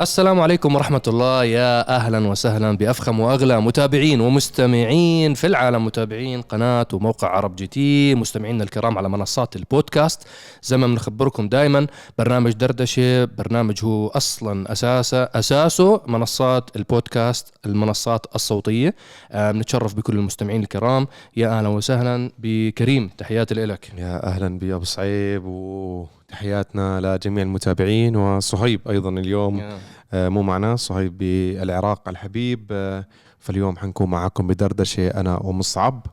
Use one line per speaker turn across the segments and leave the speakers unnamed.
السلام عليكم ورحمة الله. يا أهلا وسهلا بأفخم وأغلى متابعين ومستمعين في العالم. متابعين قناة وموقع عرب جي تي مستمعينا الكرام على منصات البودكاست. زي ما بنخبركم دائما برنامج دردشة. برنامج هو أصلا أساسه أساسه منصات البودكاست المنصات الصوتية. آه بنتشرف بكل المستمعين الكرام. يا أهلا وسهلا بكريم تحياتي لك.
يا أهلا بأبو صعيب و تحياتنا لجميع المتابعين وصهيب أيضا اليوم آه مو معنا صهيب بالعراق الحبيب. آه فاليوم حنكون معكم بدردشة أنا ومصعب.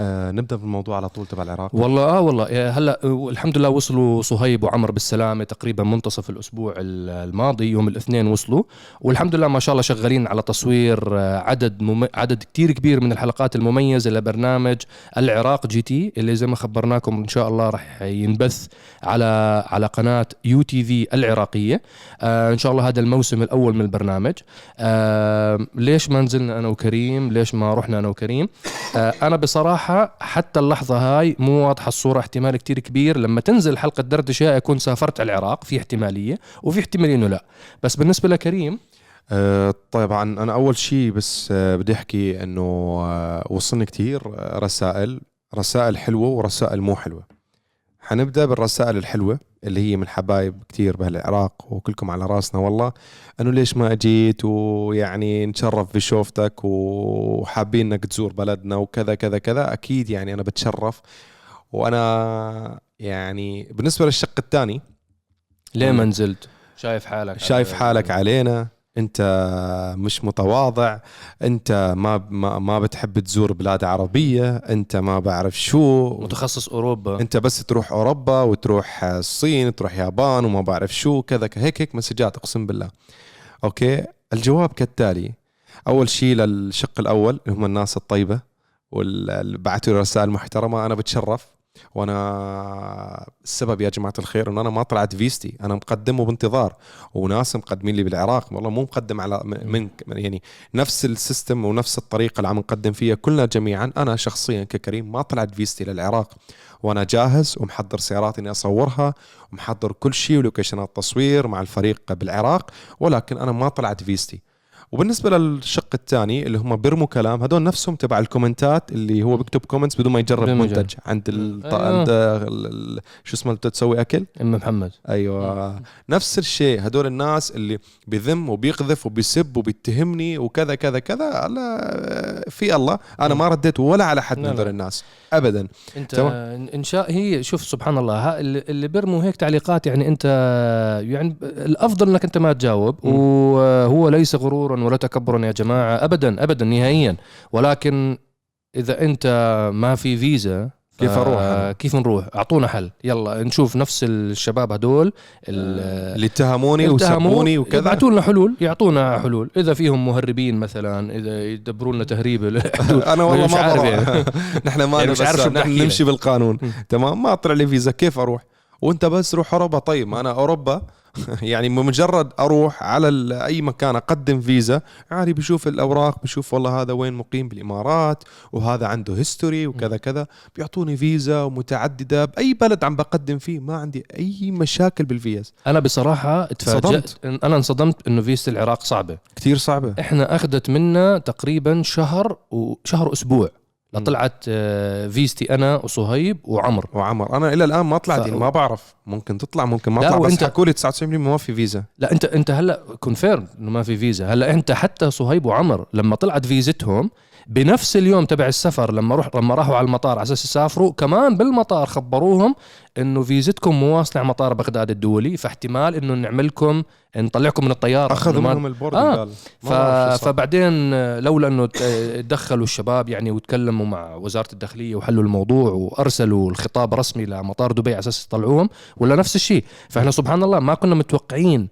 آه نبدأ بالموضوع على طول تبع العراق.
والله آه والله. هلأ الحمد لله وصلوا صهيب وعمر بالسلامة تقريبا منتصف الأسبوع الماضي يوم الاثنين وصلوا. والحمد لله ما شاء الله شغالين على تصوير آه، عدد مم... عدد كثير كبير من الحلقات المميزة لبرنامج العراق جي تي اللي زي ما خبرناكم إن شاء الله راح ينبث على على قناة UTV العراقية. آه إن شاء الله هذا الموسم الأول من البرنامج. آه ليش ما نزلنا أنا وكريم؟ ليش ما رحنا أنا وكريم؟ آه أنا بصراحة بصراحة حتى اللحظة هاي مو واضحة الصورة احتمال كتير كبير. لما تنزل حلقة دردشة أكون سافرت العراق في احتمالية وفي احتمالية إنه لا. بس بالنسبة لكريم؟
أه طبعا أنا أول شيء بس أه بدي أحكي إنه أه وصلني كثير رسائل. رسائل حلوة ورسائل مو حلوة. حنبدأ بالرسائل الحلوة. اللي هي من حبايب كثير بهالعراق وكلكم على راسنا والله. أنه ليش ما اجيت ويعني نتشرف بشوفتك وحابين إنك تزور بلدنا وكذا كذا كذا؟ أكيد يعني أنا بتشرف. وأنا يعني بالنسبة للشق الثاني
ليه ما نزلت؟ شايف حالك
شايف حالك علينا. انت مش متواضع انت ما ما, ما بتحب تزور بلاد عربية انت ما بعرف شو.
متخصص أوروبا.
انت بس تروح أوروبا وتروح الصين تروح يابان وما بعرف شو كذا هيك هيك مسجات أقسم بالله. أوكي؟ الجواب كالتالي. أول شيء للشق الأول اللي هم الناس الطيبة واللي بعثوا رسائل محترمة أنا بتشرف. وأنا السبب يا جماعة الخير إنه أنا ما طلعت فيستي أنا مقدم وبانتظار وناس مقدمين لي بالعراق والله مو مقدم على من يعني نفس ال system ونفس الطريقة اللي عم نقدم فيها كلنا جميعا أنا شخصيا ككريم ما طلعت فيستي للعراق وأنا جاهز ومحضر سيارات إني أصورها ومحضر كل شيء ولوكيشنات تصوير مع الفريق بالعراق ولكن أنا ما طلعت فيستي. وبالنسبة للشق الثاني اللي هم بيرموا كلام هذول نفسهم تبع الكومنتات اللي هو بيكتب comments بدون ما يجرب منتج. عند ال... أيوة. عند ال... شو اسمه اللي تسوي أكل؟
إم محمد.
أيوه. نفس الشيء هذول الناس اللي بذم وبيقذف وبيسب وبيتهمني وكذا كذا كذا لا في الله. أنا ما رديت ولا على حد من هذول الناس. ابدا.
أنت إن شاء هي شوف سبحان الله اللي بيرموا هيك تعليقات يعني أنت يعني الأفضل إنك أنت ما تجاوب. وهو ليس غرورا ولا تكبرا يا جماعة ابدا ابدا نهائيا. ولكن إذا أنت ما في فيزا
كيف أروح
كيف نروح؟ أعطونا حل. يلا نشوف نفس الشباب هذول
اللي اتهموني وسبوني وكذا.
يبعثوا لنا حلول يعطونا حلول. إذا فيهم مهربين مثلا إذا يدبروا لنا تهريب
أنا والله ما عارف يعني. نحن ما يعني مش عارف نحن نمشي بالقانون. تمام؟ ما طلع لي فيزا كيف أروح؟ وانت بس روح أوروبا. طيب ما أنا أوروبا يعني بمجرد أروح على أي مكان أقدم فيزا عادي بشوف الأوراق بشوف والله هذا وين مقيم بالإمارات وهذا عنده history وكذا كذا بيعطوني فيزا ومتعدده بأي بلد عم بقدم فيه ما عندي أي مشاكل بالفيز.
أنا بصراحة تفاجأت أنا انصدمت إنه فيزا العراق صعبة.
كثير صعبة.
إحنا أخذت منا تقريبا شهر وشهر أسبوع. طلعت آه، فيستي أنا وصهيب وعمر.
وعمر. أنا إلى الآن ما طلعت ف... يعني ما بعرف. ممكن تطلع ممكن ما تطلع بس انت... حكوا لي 99% ما في فيزا.
لا أنت أنت هلا confirm إنه ما في فيزا. هلا أنت حتى صهيب وعمر لما طلعت فيزتهم بنفس اليوم تبع السفر لما روح لما راحوا على المطار على أساس يسافروا كمان بالمطار خبروهم إنه فيزتكم مواصله على مطار بغداد الدولي فاحتمال إنه نعملكم نطلعكم من الطيارة.
أخذوا منهم البورد آه.
ف... فبعدين لولا إنه تدخلوا الشباب يعني وتكلموا مع وزارة الداخلية وحلوا الموضوع وأرسلوا الخطاب رسمي لمطار دبي على أساس يطلعوهم ولا نفس الشيء. فإحنا سبحان الله ما كنا متوقعين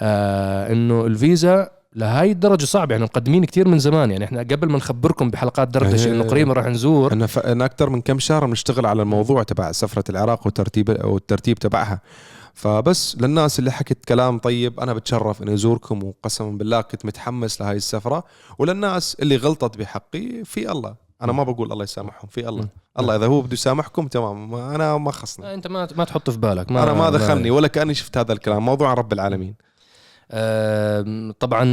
آه إنه الفيزا لهي الدرجة صعب يعني مقدمين كثير من زمان يعني إحنا قبل ما نخبركم بحلقات دردشه انه قريبا راح نزور.
أنا ف... أنا أكثر من كم شهر بنشتغل على الموضوع تبع سفرة العراق والترتيب والترتيب تبعها. فبس للناس اللي حكت كلام طيب أنا بتشرف إني أزوركم وقسما بالله كنت متحمس لهاي السفرة. وللناس اللي غلطت بحقي في الله. أنا ما بقول الله يسامحهم في الله. الله إذا هو بده يسامحكم تمام. أنا ما خصني.
أنت ما ما تحط في بالك
ما أنا ما دخلني ولا كأني شفت هذا الكلام. موضوع رب العالمين.
طبعا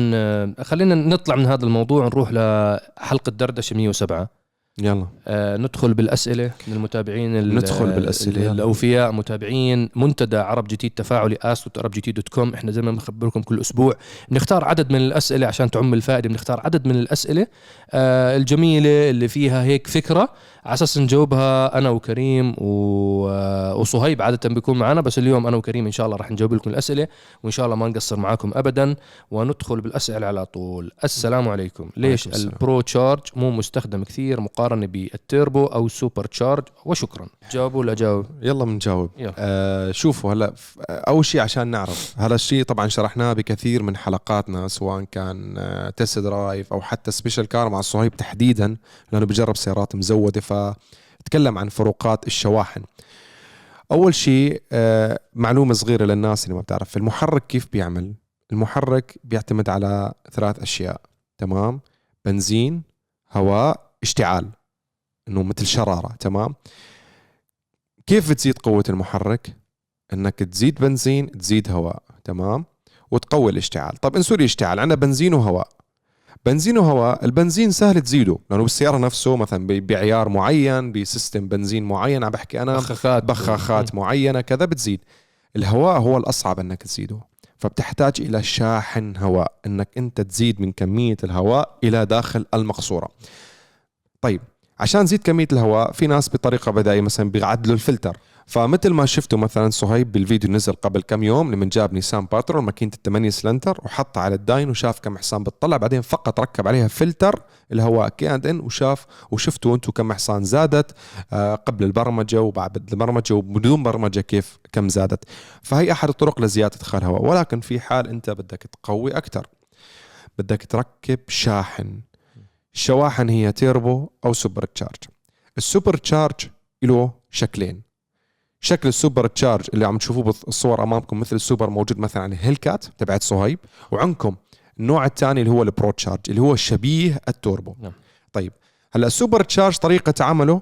خلينا نطلع من هذا الموضوع نروح لحلقة دردشة 107
يلا.
آه، ندخل بالأسئلة من المتابعين ال-
ندخل يلا.
الأوفياء متابعين منتدى عرب جديد تفاعلي اسوت عرب جديد دوت كوم. إحنا زي ما بنخبركم كل أسبوع بنختار عدد من الأسئلة عشان تعم الفائدة بنختار عدد من الأسئلة آه، الجميلة اللي فيها هيك فكرة على أساس نجاوبها أنا وكريم و- آه، وصهيب عادة بيكون معنا. بس اليوم أنا وكريم إن شاء الله راح نجاوب لكم الأسئلة وإن شاء الله ما نقصر معاكم ابدا. وندخل بالأسئلة على طول. السلام عليكم. ليش. البرو charge مو مستخدم كثير مقارنة بالتيربو أو ال supercharge وشكرا. جاوبوا ولا جاوب؟
يلا بنجاوب
يلا.
آه شوفوا هلا أول شيء عشان نعرف هذا الشيء طبعا شرحناه بكثير من حلقاتنا سواء كان آه test drive أو حتى special car مع صهيب تحديدا لأنه بجرب سيارات مزودة فتكلم عن فروقات الشواحن. أول شيء آه معلومة صغيرة للناس اللي ما بتعرف المحرك كيف بيعمل؟ المحرك بيعتمد على ثلاث أشياء تمام؟ بنزين هواء اشتعال. إنه مثل شرارة تمام؟ كيف بتزيد قوة المحرك؟ إنك تزيد بنزين تزيد هواء تمام؟ وتقوي الاشتعال، طب انسوا لي اشتعال عندنا بنزين وهواء. بنزين وهواء البنزين سهل تزيده لأنه بالسيارة نفسه مثلا بعيار معين بسيستم بنزين معين عم بحكي أنا
بخاخات.
بخاخات معينة كذا بتزيد. الهواء هو الأصعب أنك تزيده. فبتحتاج إلى شاحن هواء أنك أنت تزيد من كمية الهواء إلى داخل المقصورة. طيب عشان تزيد كمية الهواء في ناس بطريقة بدائية مثلا بيعدلوا الفلتر. فمثل ما شفتوا مثلا صهيب بالفيديو نزل قبل كم يوم لما جاب نيسان باترول ماكينة الثمانية سلندر وحطها على ال dyno وشاف كم حصان بتطلع بعدين فقط ركب عليها فلتر الهواء K&N وشاف وشفتوا أنتم كم حصان زادت آه، قبل البرمجة وبعد البرمجة وبدون برمجة كيف كم زادت. فهي أحد الطرق لزيادة إدخال هواء. ولكن في حال أنت بدك تقوي أكثر بدك تركب شاحن. الشواحن هي تيربو أو super charge ال super charge له شكلين. شكل ال super charge اللي عم تشوفوه بالصور أمامكم مثل السوبر موجود مثلا عن ال Hellcat تبعت صهيب وعندكم النوع الثاني اللي هو ال pro charge اللي هو شبيه التوربو.
نعم.
طيب هلأ ال super charge طريقة عمله؟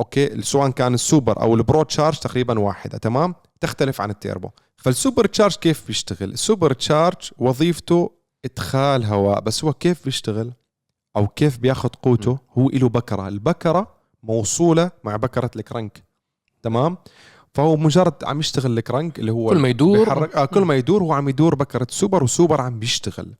okay سواء كان السوبر أو ال pro charge تقريبا واحدة تمام؟ تختلف عن التيربو. فال super charge كيف بيشتغل؟ ال super charge وظيفته إدخال هواء بس هو كيف بيشتغل؟ أو كيف بياخذ قوته هو له بكرة. البكرة موصولة مع بكرة الكرنك. تمام؟ فهو مجرد عم يشتغل الكرنك اللي هو
كل ما يدور
بيحرك. آه كل ما يدور هو عم يدور بكرة سوبر وسوبر عم بيشتغل.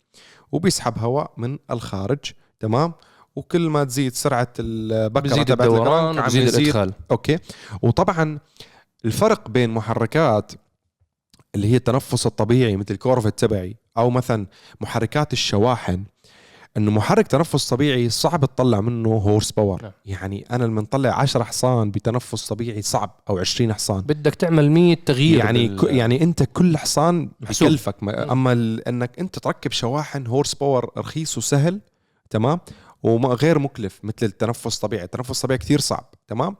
وبيسحب هواء من الخارج. تمام؟ وكل ما تزيد سرعة البكرة
بزيد
تبعت
الدوران
الكرنك عم يزيد.
الإدخال.
okay؟ وطبعا الفرق بين محركات اللي هي التنفس الطبيعي مثل ال Corvette تبعي أو مثلا محركات الشواحن إنه محرك تنفس طبيعي صعب تطلع منه horsepower
نعم.
يعني أنا لما نطلع 10 حصان بتنفس طبيعي صعب أو 20 حصان.
بدك تعمل 100 تغيير
يعني
بال-
ك... يعني أنت كل حصان. بكلفك. ما- أما ال... إنك أنت تركب شواحن horsepower رخيص وسهل تمام؟ وغير مكلف مثل التنفس الطبيعي التنفس الطبيعي كثير صعب تمام؟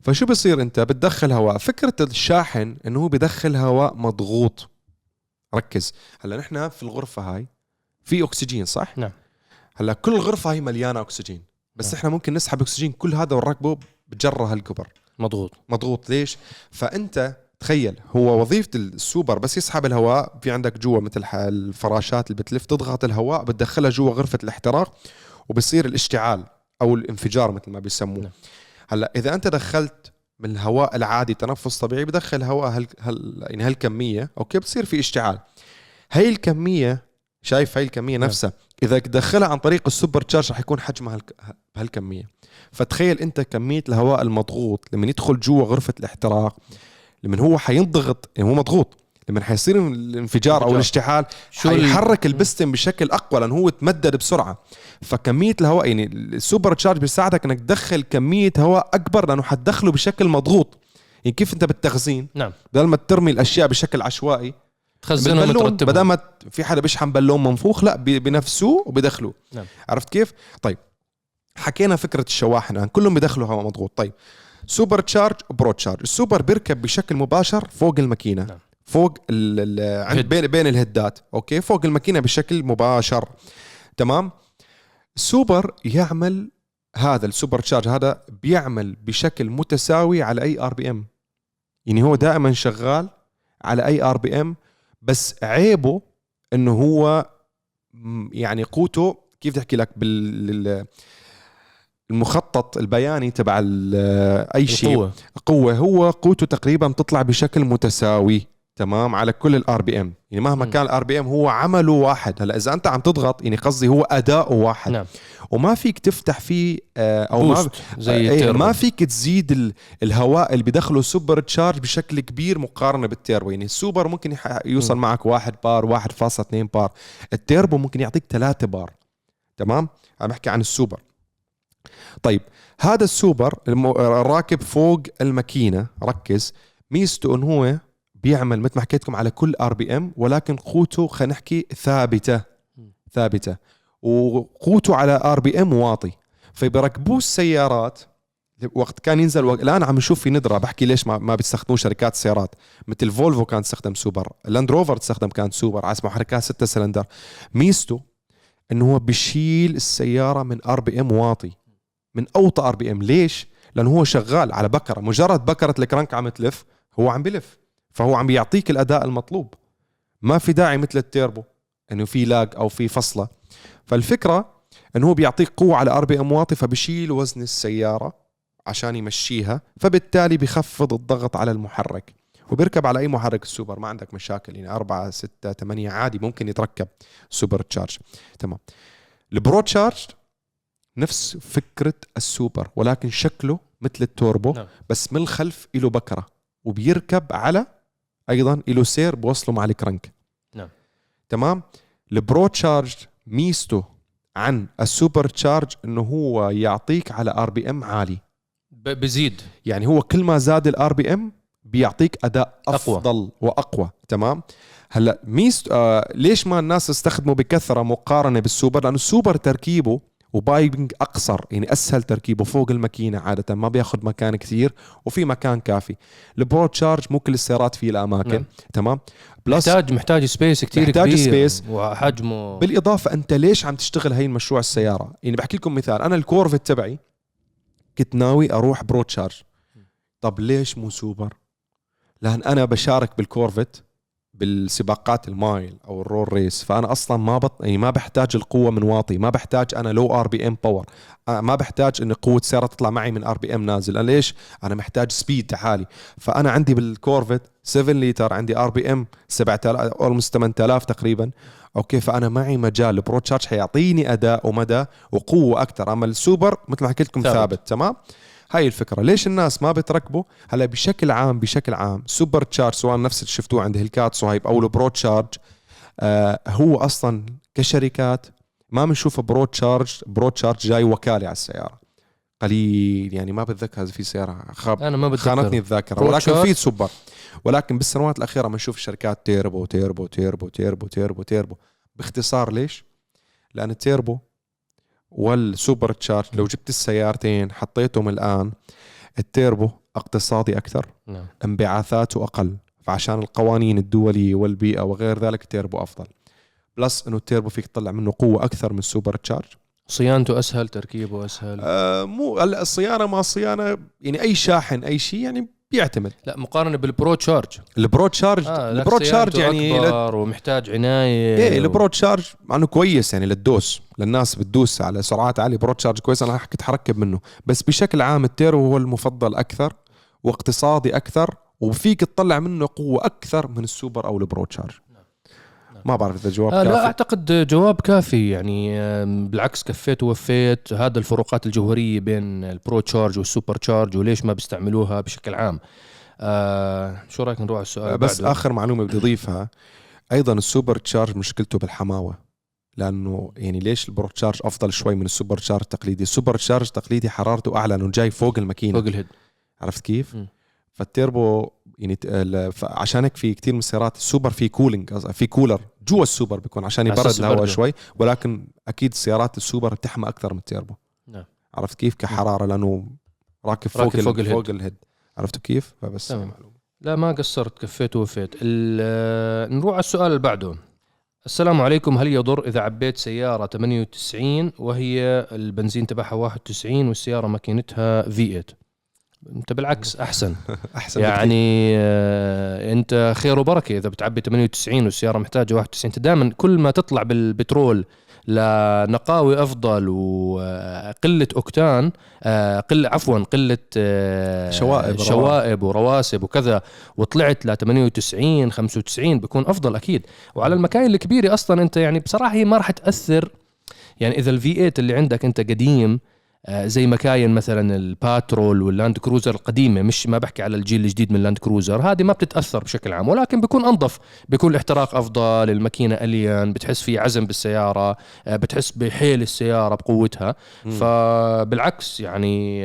فشو بصير أنت؟ بتدخل هواء. فكرة الشاحن إنه هو بدخل هواء مضغوط. ركز. هلأ نحن في الغرفة هاي في أكسجين صح؟
نعم.
هلا كل غرفة هي مليانة أكسجين بس
نعم.
إحنا ممكن نسحب أكسجين كل هذا ونركبه بجرة هالكبر
مضغوط
مضغوط ليش؟ فأنت تخيل هو وظيفة السوبر بس يسحب الهواء في عندك جوا مثل الفراشات اللي بتلف تضغط الهواء بتدخلها جوا غرفة الاحتراق وبصير الاشتعال أو الانفجار مثل ما بيسموه
نعم.
هلا إذا أنت دخلت من الهواء العادي تنفس طبيعي بدخل هواء هال, هال يعني هالكمية okay بصير في اشتعال هي الكمية شايف هاي الكمية
نعم.
إذا تدخلها عن طريق ال super charge رح يكون حجمها هالك- بهالكمية. فتخيل أنت كمية الهواء المضغوط لما يدخل جوا غرفة الاحتراق لما هو حينضغط يعني هو مضغوط لما حيصير الانفجار
أو.
الاشتعال حيحرك البستم بشكل أقوى لأنه هو تمدد بسرعة. فكمية الهواء يعني ال super charge بيساعدك إنك تدخل كمية هواء أكبر لأنه حتدخله بشكل مضغوط. يعني كيف أنت بالتخزين؟
نعم.
بدل ما ترمي الأشياء بشكل عشوائي
تخزنهم وترتبهم.
بدل ما في حدا بيشحن بالون منفوخ لا بنفسوه وبدخلوه
نعم.
عرفت كيف؟ طيب حكينا فكرة الشواحن الآن. كلهم بدخلوا هواء مضغوط. طيب super charge pro charge. السوبر بيركب بشكل مباشر فوق الماكينة.
نعم.
فوق ال ال عند. بين بين الهدات. okay؟ فوق الماكينة بشكل مباشر. تمام؟ السوبر يعمل هذا ال super charge هذا بيعمل بشكل متساوي على أي RPM. يعني هو دائما شغال على أي RPM بس عيبه إنه هو يعني قوته كيف أحكي لك؟ بال المخطط البياني تبع أي شيء.
القوة.
قوة. هو قوته تقريبا بتطلع بشكل متساوي. تمام على كل ال RPM يعني مهما
مم.
كان ال RPM هو عمله واحد. هلا إذا أنت عم تضغط يعني قصدي هو أداؤه واحد.
نعم.
وما فيك تفتح فيه آه، أو ما
زي التيربو.
ما فيك تزيد ال- الهواء اللي بدخله super charge بشكل كبير مقارنة بالتيربو يعني السوبر ممكن يوصل
مم.
معك واحد بار 1.2 بار. التيربو ممكن يعطيك ثلاثة بار. تمام؟ عم بحكي عن السوبر. طيب هذا السوبر الراكب فوق الماكينة. ركز. ميزته إنه هو بيعمل مثل ما حكيت لكم على كل RPM ولكن قوته خلينا نحكي ثابتة. ثابتة. وقوته على RPM واطي. فبركبوه السيارات وقت كان ينزل وقت الآن عم نشوف في ندرة بحكي ليش ما, ما بيستخدموه شركات السيارات. مثل فولفو كان تستخدم سوبر لاند روفر تستخدم كان سوبر على محركات 6 سلندر. ميزته إنه هو بيشيل السيارة من RPM واطي. من أوطى RPM ليش؟ لأنه هو شغال على بكرة. مجرد بكرة الكرنك عم تلف هو عم بلف فهو عم بيعطيك الأداء المطلوب. ما في داعي مثل التيربو إنه في lag أو في فصلة. فالفكرة إنه هو بيعطيك قوة على RPM واطي فبشيل وزن السيارة عشان يمشيها فبالتالي بخفض الضغط على المحرك. وبيركب على أي محرك؟ السوبر. ما عندك مشاكل. يعني أربعة ستة ثمانية عادي ممكن يتركب super charge. تمام. ال pro charge نفس فكرة السوبر ولكن شكله مثل التوربو
نعم.
بس من الخلف له بكرة وبيركب على أيضا له سير بوصله مع الكرنك.
نعم.
تمام؟ ال pro charge ميزته عن ال super charge إنه هو يعطيك على RPM عالي.
بزيد.
يعني هو كل ما زاد ال RPM بيعطيك أداء
أقوى.
أفضل وأقوى. تمام؟ هلأ ميزته آه ليش ما الناس استخدموا بكثرة مقارنة بالسوبر؟ لأنه السوبر تركيبه و piping أقصر يعني أسهل تركيبه فوق الماكينة عادة ما بياخذ مكان كثير وفي مكان كافي. ال pro charge مو كل السيارات فيه الأماكن
نعم.
تمام؟ plus
محتاج محتاج space كثير
محتاج
كبير
space.
وحجمه.
بالإضافة أنت ليش عم تشتغل هي المشروع السيارة؟ يعني بحكي لكم مثال أنا ال Corvette تبعي كنت ناوي أروح pro charge طب ليش مو سوبر؟ لأن أنا بشارك بال Corvette بالسباقات ال mile أو ال roll race. فأنا أصلا ما بط... يعني ما بحتاج القوة من واطي ما بحتاج أنا low RPM power ما بحتاج إن قوة السياره تطلع معي من RPM نازل. أنا ليش؟ أنا محتاج speed عالي فأنا عندي بال Corvette 7 لتر عندي RPM 7000 almost 8000 تقريبا. okay فأنا معي مجال ال pro charge حيعطيني أداء ومدى وقوة أكثر. أما السوبر مثل ما حكيت لكم.
ثابت,
ثابت. تمام؟ هاي الفكرة. ليش الناس ما بتركبه هلا بشكل عام بشكل عام supercharge سواء نفس اللي شفتوه عند Hellcat صهيب أو ال ProCharge آه هو أصلا كشركات ما بنشوف ProCharge ProCharge جاي وكالة على السيارة. قليل يعني ما بتذكر في سيارة خاب
أنا ما بتذكر.
خانتني
الذاكرة.
ولكن. في سوبر. ولكن بالسنوات الأخيرة بنشوف الشركات turbo turbo turbo turbo turbo turbo. باختصار ليش؟ لأن ال turbo وال supercharge لو جبت السيارتين حطيتهم الآن التيربو اقتصادي أكثر
نعم.
انبعاثاته أقل فعشان القوانين الدولية والبيئة وغير ذلك التيربو أفضل. plus إنه التيربو فيك تطلع منه قوة أكثر من السوبر تشارج
صيانته أسهل تركيبه أسهل.
آه مو هلأ الصيانة ما صيانة يعني أي شاحن أي شيء يعني بيعتمد.
لا مقارنة بال ProCharge.
ال ProCharge
آه
ال ProCharge يعني لل-
اكبر ومحتاج عناية
إيه البرو تشارج مع إنه كويس يعني للدوس للناس بتدوس على سرعات عالية. ProCharge كويس أنا كنت حركب منه. بس بشكل عام التيرو هو المفضل أكثر واقتصادي أكثر وفيك تطلع منه قوة أكثر من السوبر أو ال ProCharge. ما بعرف إذا جواب
آه لا
كافي.
أعتقد جواب كافي يعني بالعكس كفيت ووفيت. هذا الفروقات الجوهرية بين ال ProCharge وال supercharge وليش ما بيستعملوها بشكل عام. آه شو رأيك نروح على السؤال
بس
بعده؟
آخر معلومة بدي أضيفها. أيضا ال supercharge مشكلته بالحماوة لأنه يعني ليش ال ProCharge أفضل شوي من ال supercharge التقليدي؟ ال supercharge التقليدي حرارته أعلى لأنه جاي فوق الماكينة.
فوق ال head.
عرفت كيف؟ فالتيربو يعني عشان هيك في كتير من السيارات السوبر في cooling في كولر جوا السوبر بيكون عشان يبرد الهواء. شوي ولكن أكيد السيارات السوبر بتحمى أكثر من التيربو
نعم.
عرفت كيف كحرارة لأنه راكب فوق
راكب فوق الهيد.
فوق الهيد عرفتوا كيف؟ فبس
تمام. لا ما قصرت كفيت ووفيت آه، نروح على السؤال اللي بعده السلام عليكم هل يضر إذا عبيت سيارة 98 وهي البنزين تبعها 91 والسيارة ماكينتها في 8 انت بالعكس أحسن.
أحسن بكثير.
يعني آه، أنت خير وبركة إذا بتعبي 98 والسيارة محتاجة 91 أنت دائما كل ما تطلع بالبترول لنقاوة أفضل وقلة أوكتان آه، قلة عفوا قلة آه،
شوائب،
شوائب ورواسب وكذا وطلعت ل 98 95 بيكون أفضل أكيد. وعلى المكاين الكبيرة أصلا أنت يعني بصراحة هي ما راح تأثر. يعني إذا ال V8 اللي عندك أنت قديم زي مكاين مثلا الباترول واللاند كروزر القديمة مش ما بحكي على الجيل الجديد من اللاند كروزر هذه ما بتتأثر بشكل عام ولكن بيكون أنظف بيكون الاحتراق أفضل الماكينة الين بتحس في عزم بالسيارة آه، بتحس بحيل السيارة بقوتها. فبالعكس يعني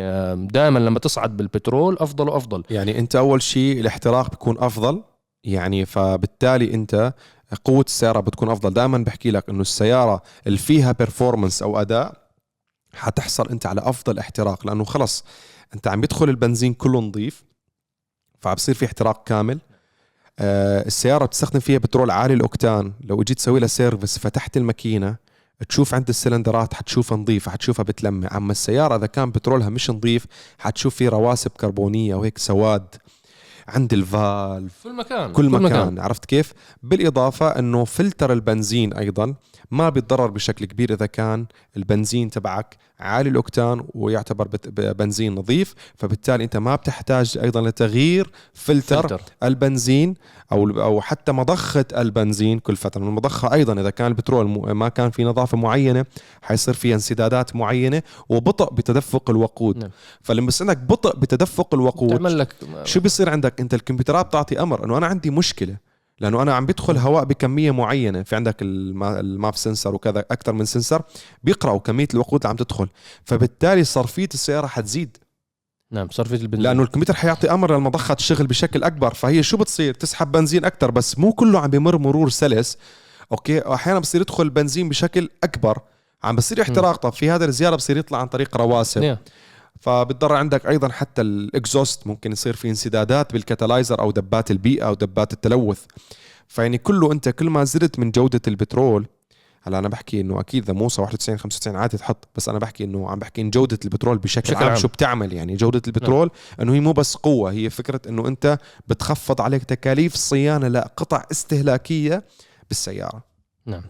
دائما لما تصعد بالبترول أفضل وأفضل.
يعني أنت أول شيء الاحتراق بيكون أفضل يعني فبالتالي أنت قوة السيارة بتكون أفضل. دائما بحكي لك إنه السيارة اللي فيها بيرفورمانس أو أداء حتحصل انت على افضل احتراق لأنه خلص انت عم يدخل البنزين كله نظيف فبصير في احتراق كامل. آه السيارة بتستخدم فيها بترول عالي الأوكتان. لو اجيت تسوي لها service فتحت الماكينة تشوف عند السلندرات حتشوفها نظيفة حتشوفها بتلمع. أما السيارة إذا كان بترولها مش نظيف حتشوف في رواسب كربونية وهيك سواد عند ال valve.
في المكان
كل مكان, مكان. عرفت كيف؟ بالإضافة أنه فلتر البنزين أيضا ما بيتضرر بشكل كبير إذا كان البنزين تبعك عالي الأوكتان ويعتبر بنزين نظيف فبالتالي أنت ما بتحتاج أيضا لتغيير فلتر,
فلتر.
البنزين أو أو حتى مضخة البنزين كل فترة. المضخة أيضا إذا كان البترول ما كان في نظافة معينة حيصير فيها انسدادات معينة وبطء بتدفق الوقود.
نعم.
فلما يصير عندك بطء بتدفق الوقود
تعمل لك
شو بيصير عندك؟ أنت الكمبيوترات بتعطي أمر إنه أنا عندي مشكلة. لأنه أنا عم بدخل هواء بكمية معينة. في عندك الما- الماف سنسر وكذا أكثر من سنسر بيقرأوا كمية الوقود اللي عم تدخل. فبالتالي صرفية السيارة حتزيد.
نعم صرفة البنزين.
لأنه الكمبيوتر حيعطي أمر للمضخة تشتغل بشكل أكبر. فهي شو بتصير؟ تسحب بنزين أكثر بس مو كله عم بمر مرور سلس. أوكي؟ أحيانا بصير يدخل البنزين بشكل أكبر. عم بصير احتراق طب في هذا الزياده بصير يطلع عن طريق رواسب.
نعم.
فبتضر عندك أيضا حتى الإكزوست ممكن يصير في انسدادات بالكتالايزر أو دبات البيئة أو دبات التلوث. فيعني كله أنت كل ما زدت من جودة البترول هلا أنا بحكي إنه أكيد اذا موسى 91 95 عادي تحط بس أنا بحكي إنه عم بحكي إن جودة البترول بشكل,
بشكل
عام
عام.
شو بتعمل؟ يعني جودة البترول إنه هي مو بس قوة هي فكرة إنه أنت بتخفض عليك تكاليف الصيانه لقطع استهلاكية بالسيارة.
نعم.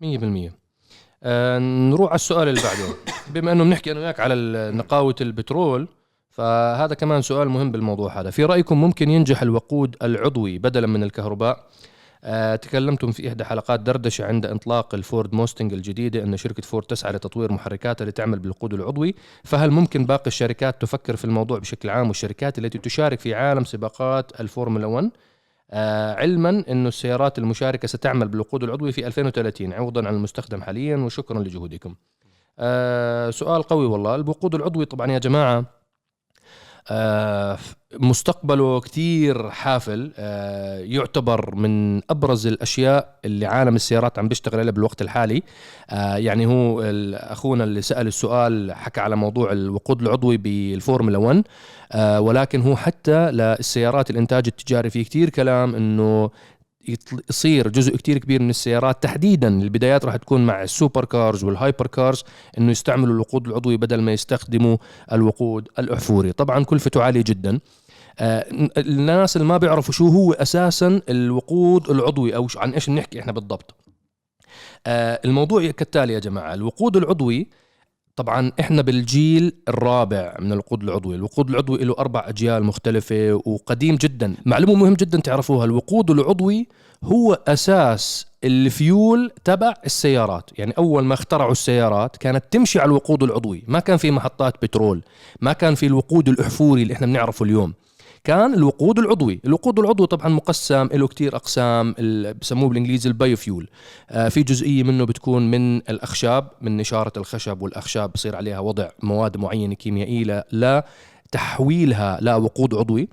100% آه نروح على السؤال اللي بعده. بما انه بنحكي أنا وياك على نقاوة البترول فهذا كمان سؤال مهم بالموضوع هذا. في رأيكم ممكن ينجح الوقود العضوي بدلا من الكهرباء؟ آه تكلمتم في إحدى حلقات دردشة عند اطلاق الفورد موستنج الجديدة أن شركة فورد تسعى لتطوير محركاتها لتعمل بالوقود العضوي. فهل ممكن باقي الشركات تفكر في الموضوع بشكل عام والشركات التي تشارك في عالم سباقات الفورمولا 1 آه، علما إنه السيارات المشاركة ستعمل بالوقود العضوي في 2030 عوضا عن المستخدم حاليا وشكرا لجهودكم. آه، سؤال قوي والله الوقود العضوي طبعا يا جماعة آه، مستقبله كتير حافل آه، يعتبر من أبرز الأشياء اللي عالم السيارات عم بيشتغل عليها بالوقت الحالي. آه، يعني هو أخونا اللي سأل السؤال حكى على موضوع الوقود العضوي بالفورمولا 1 آه، ولكن هو حتى للسيارات الإنتاج التجاري في كتير كلام إنه يصير جزء كتير كبير من السيارات. تحديدا البدايات راح تكون مع ال supercars وال hypercars إنه يستعملوا الوقود العضوي بدل ما يستخدموا الوقود الأحفوري. طبعا كلفته عالية جدا. آه، الناس اللي ما بيعرفوا شو هو أساسا الوقود العضوي أو عن إيش بنحكي إحنا بالضبط. آه، الموضوع كالتالي يا جماعة. الوقود العضوي طبعا إحنا بالجيل الرابع من الوقود العضوي، الوقود العضوي له أربع أجيال مختلفة وقديم جدا، معلومة مهم جدا تعرفوها الوقود العضوي هو أساس الفيول تبع السيارات، يعني أول ما اخترعوا السيارات كانت تمشي على الوقود العضوي، ما كان في محطات بترول، ما كان في الوقود الأحفوري اللي إحنا بنعرفه اليوم. كان الوقود العضوي. الوقود العضوي طبعا مقسم له كتير أقسام بسموه بالإنجليزي ال biofuel آه، في جزئية منه بتكون من الأخشاب من نشارة الخشب والأخشاب بصير عليها وضع مواد معينة كيميائية لتحويلها لوقود عضوي.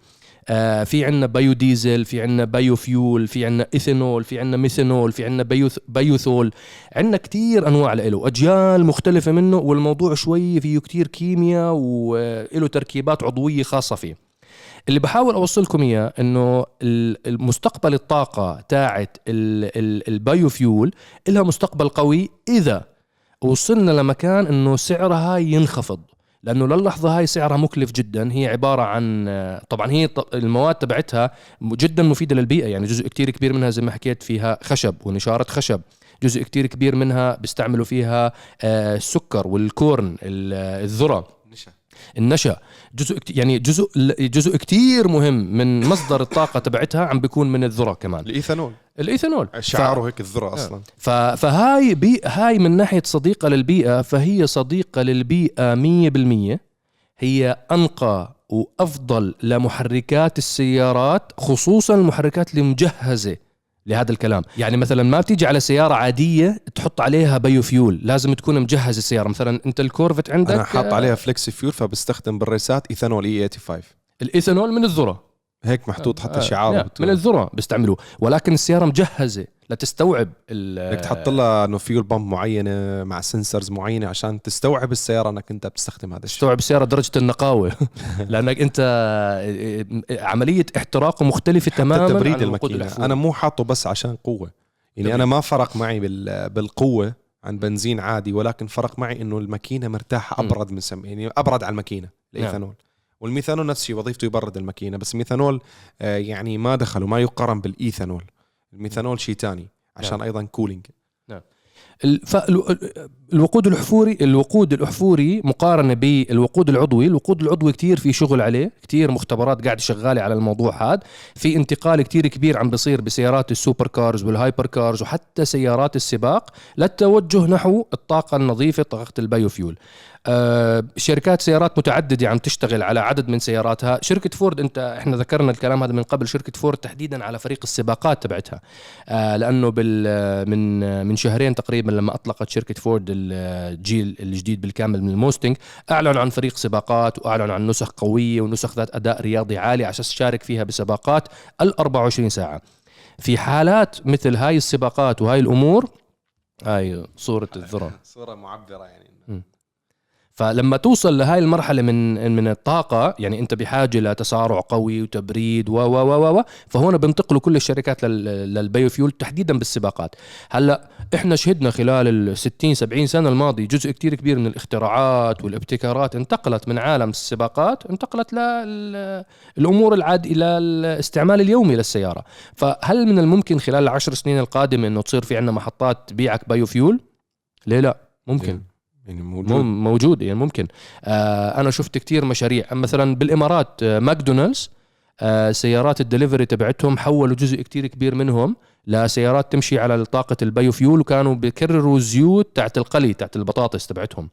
آه، في عندنا بايو ديزل في عندنا biofuel في عندنا إيثانول في عندنا ميثانول في عندنا bio بايوثول عندنا كتير أنواع له أجيال مختلفة منه والموضوع شوي فيه كتير كيمياء وله تركيبات عضوية خاصة فيه. اللي بحاول أوصلكم إياه إنه ال- المستقبل الطاقة تاعت ال- ال- ال biofuel لها مستقبل قوي إذا وصلنا لمكان إنه سعرها ينخفض. لأنه للحظة هاي سعرها مكلف جدا. هي عبارة عن طبعا هي المواد تبعتها جدا مفيدة للبيئة. يعني جزء كتير كبير منها زي ما حكيت فيها خشب ونشارة خشب. جزء كتير كبير منها بيستعملوا فيها آه، السكر وال corn ال- الذرة. النشأ. جزء يعني جزء جزء كتير مهم من مصدر الطاقة تبعتها عم بيكون من الذرة كمان.
الإيثانول.
الإيثانول.
شعاره هيك الذرة أصلا.
ف... فهاي بي... هاي من ناحية صديقة للبيئة فهي صديقة للبيئة 100% هي أنقى وأفضل لمحركات السيارات خصوصا المحركات المجهزة. لهذا الكلام. يعني مثلا ما بتيجي على سيارة عادية تحط عليها biofuel لازم تكون مجهز السيارة. مثلا أنت ال Corvette عندك
أنا حاط
آه،
عليها flex fuel فبستخدم بال raceات إيثانول E85
الإيثانول من الذرة.
هيك محطوط حتى
آه،
شعار
نعم، من الذرة بيستعملوه. ولكن السيارة مجهزة لتستوعب ال-
بدك تحط لها إنه fuel pump معينة مع sensors معينة عشان تستوعب السيارة إنك أنت بتستخدم هذا الشيء.
تستوعب السيارة درجة النقاوة. لأنك أنت عملية احتراقه مختلفة تماما
حتى تبريد الماكينه. أنا مو حاطه بس عشان قوة. يعني. أنا ما فرق معي بال- بالقوة عن بنزين عادي ولكن فرق معي إنه الماكينه
مرتاحة.
أبرد من سم يعني أبرد على الماكينه الإيثانول. والميثانول نفس الشيء وظيفته يبرد الماكينة بس الميثانول آه، يعني ما دخله ما يقارن بالإيثانول. الميثانول شيء ثاني عشان
نعم.
أيضا
cooling فالو- الوقود الاحفوري الوقود الاحفوري مقارنة بالوقود العضوي الوقود العضوي كتير في شغل عليه كتير مختبرات قاعدة شغالة على الموضوع هذا في انتقال كتير كبير عم بيصير بسيارات ال super cars وال hyper cars وحتى سيارات السباق للتوجه نحو الطاقة النظيفة طاقة ال biofuel آه، شركات سيارات متعددة عم تشتغل على عدد من سياراتها. شركة فورد انت إحنا ذكرنا الكلام هذا من قبل شركة فورد تحديدا على فريق السباقات تبعتها. آه، لأنه بال من من شهرين تقريبا لما أطلقت شركة فورد الجيل الجديد بالكامل من الموستنج. اعلنوا عن فريق سباقات واعلنوا عن نسخ قوية ونسخ ذات أداء رياضي عالي أساس تشارك فيها بسباقات ال 24 ساعة. في حالات مثل هاي السباقات وهاي الأمور هاي صورة الذرة.
صورة معبرة يعني.
فلما توصل لهاي المرحلة من من الطاقة يعني أنت بحاجة لتسارع قوي وتبريد و و و و فهون بينتقلوا كل الشركات لل- للبيوفيول تحديدا بالسباقات هلأ إحنا شهدنا خلال ال 60 70 سنة الماضي جزء كتير كبير من الاختراعات والابتكارات انتقلت من عالم السباقات انتقلت للأمور العاد إلى الاستعمال اليومي للسيارة فهل من الممكن خلال العشر سنين القادمة أنه تصير في عندنا محطات تبيعك biofuel؟ ليه لا؟ ممكن
يعني موجود.
موجود يعني ممكن. آه أنا شفت كتير مشاريع. مثلا بالإمارات آه ماكدونالدز آه سيارات الدليفري تبعتهم حولوا جزء كتير كبير منهم لسيارات تمشي على طاقة ال biofuel وكانوا بيكرروا زيوت تاعت القلي تاعت البطاطس تبعتهم.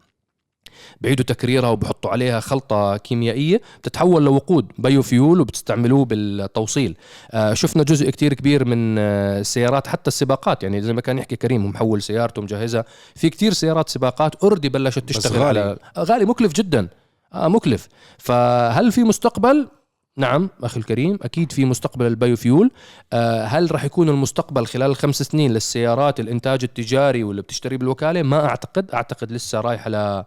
بعيدوا تكريرها وبحطوا عليها خلطة كيميائية بتتحول لوقود biofuel وبتستعملوه بالتوصيل. آه شفنا جزء كتير كبير من آه السيارات حتى السباقات يعني زي ما كان يحكي كريم ومحول سيارته مجهزها. في كتير سيارات سباقات already بلشت تشتغل
غالي.
على آه، غالي مكلف جدا. آه مكلف. فهل في مستقبل؟ نعم أخي الكريم أكيد في مستقبل ال biofuel. آه هل راح يكون المستقبل خلال خمس سنين للسيارات الإنتاج التجاري واللي بتشتري بالوكالة؟ ما أعتقد. أعتقد لسه رايحة آه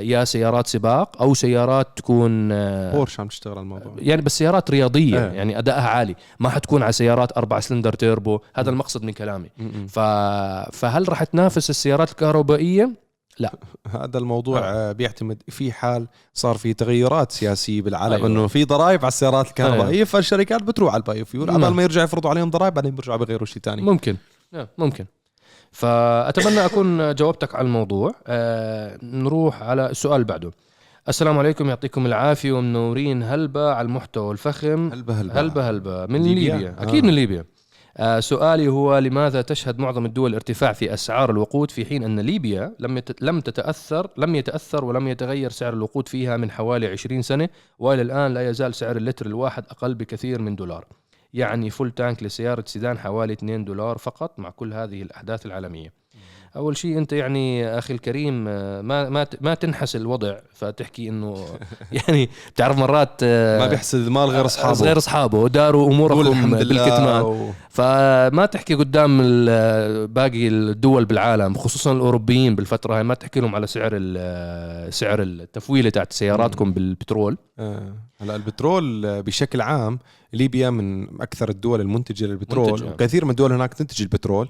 يا سيارات سباق أو سيارات تكون آه
بورش عم تشتغل على الموضوع
يعني بس سيارات رياضية
إيه.
يعني أدائها عالي ما حتكون على سيارات أربع سلندر تيربو هذا المقصد من كلامي
م-م.
ف... فهل راح تنافس السيارات الكهربائية
هذا الموضوع آه. بيعتمد في حال صار في تغيرات سياسية بالعالم
أيوة.
إنه في ضرائب على السيارات الكهربائية أيوة. فالشركات بتروح على ال biofuel
نعم.
قبل ما يرجعوا يفرضوا عليهم ضرائب بعدين بيرجعوا بغيروا شيء ثاني
ممكن آه، ممكن فأتمنى أكون جاوبتك على الموضوع. آه نروح على السؤال اللي بعده. السلام عليكم يعطيكم العافية ومنورين هلبة على المحتوى الفخم.
هلبة هلبة.
هلبة هلبة. من
ليبيا؟
ليبيا,
آه.
أكيد من ليبيا. آه سؤالي هو لماذا تشهد معظم الدول ارتفاع في أسعار الوقود في حين أن ليبيا لم لم تتأثر لم يتأثر ولم يتغير سعر الوقود فيها من حوالي 20 سنة وإلى الآن لا يزال سعر اللتر الواحد أقل بكثير من دولار. يعني فول تانك لسيارة سيدان حوالي 2 دولار فقط مع كل هذه الأحداث العالمية. أول شيء أنت يعني أخي الكريم آه، ما ما ما تنحس الوضع فتحكي إنه يعني بتعرف مرات آه،
ما بيحسد المال غير أصحابه.
غير أصحابه. داروا
لله
بالكتمان.
و...
فما تحكي قدام باقي الدول بالعالم خصوصا الأوروبيين بالفترة هاي ما تحكي لهم على سعر سعر التفويلة تاعت سياراتكم بالبترول.
آه. هلا البترول آه، بشكل عام ليبيا من أكثر الدول المنتجة للبترول.
منتجة.
وكثير من الدول هناك تنتج البترول.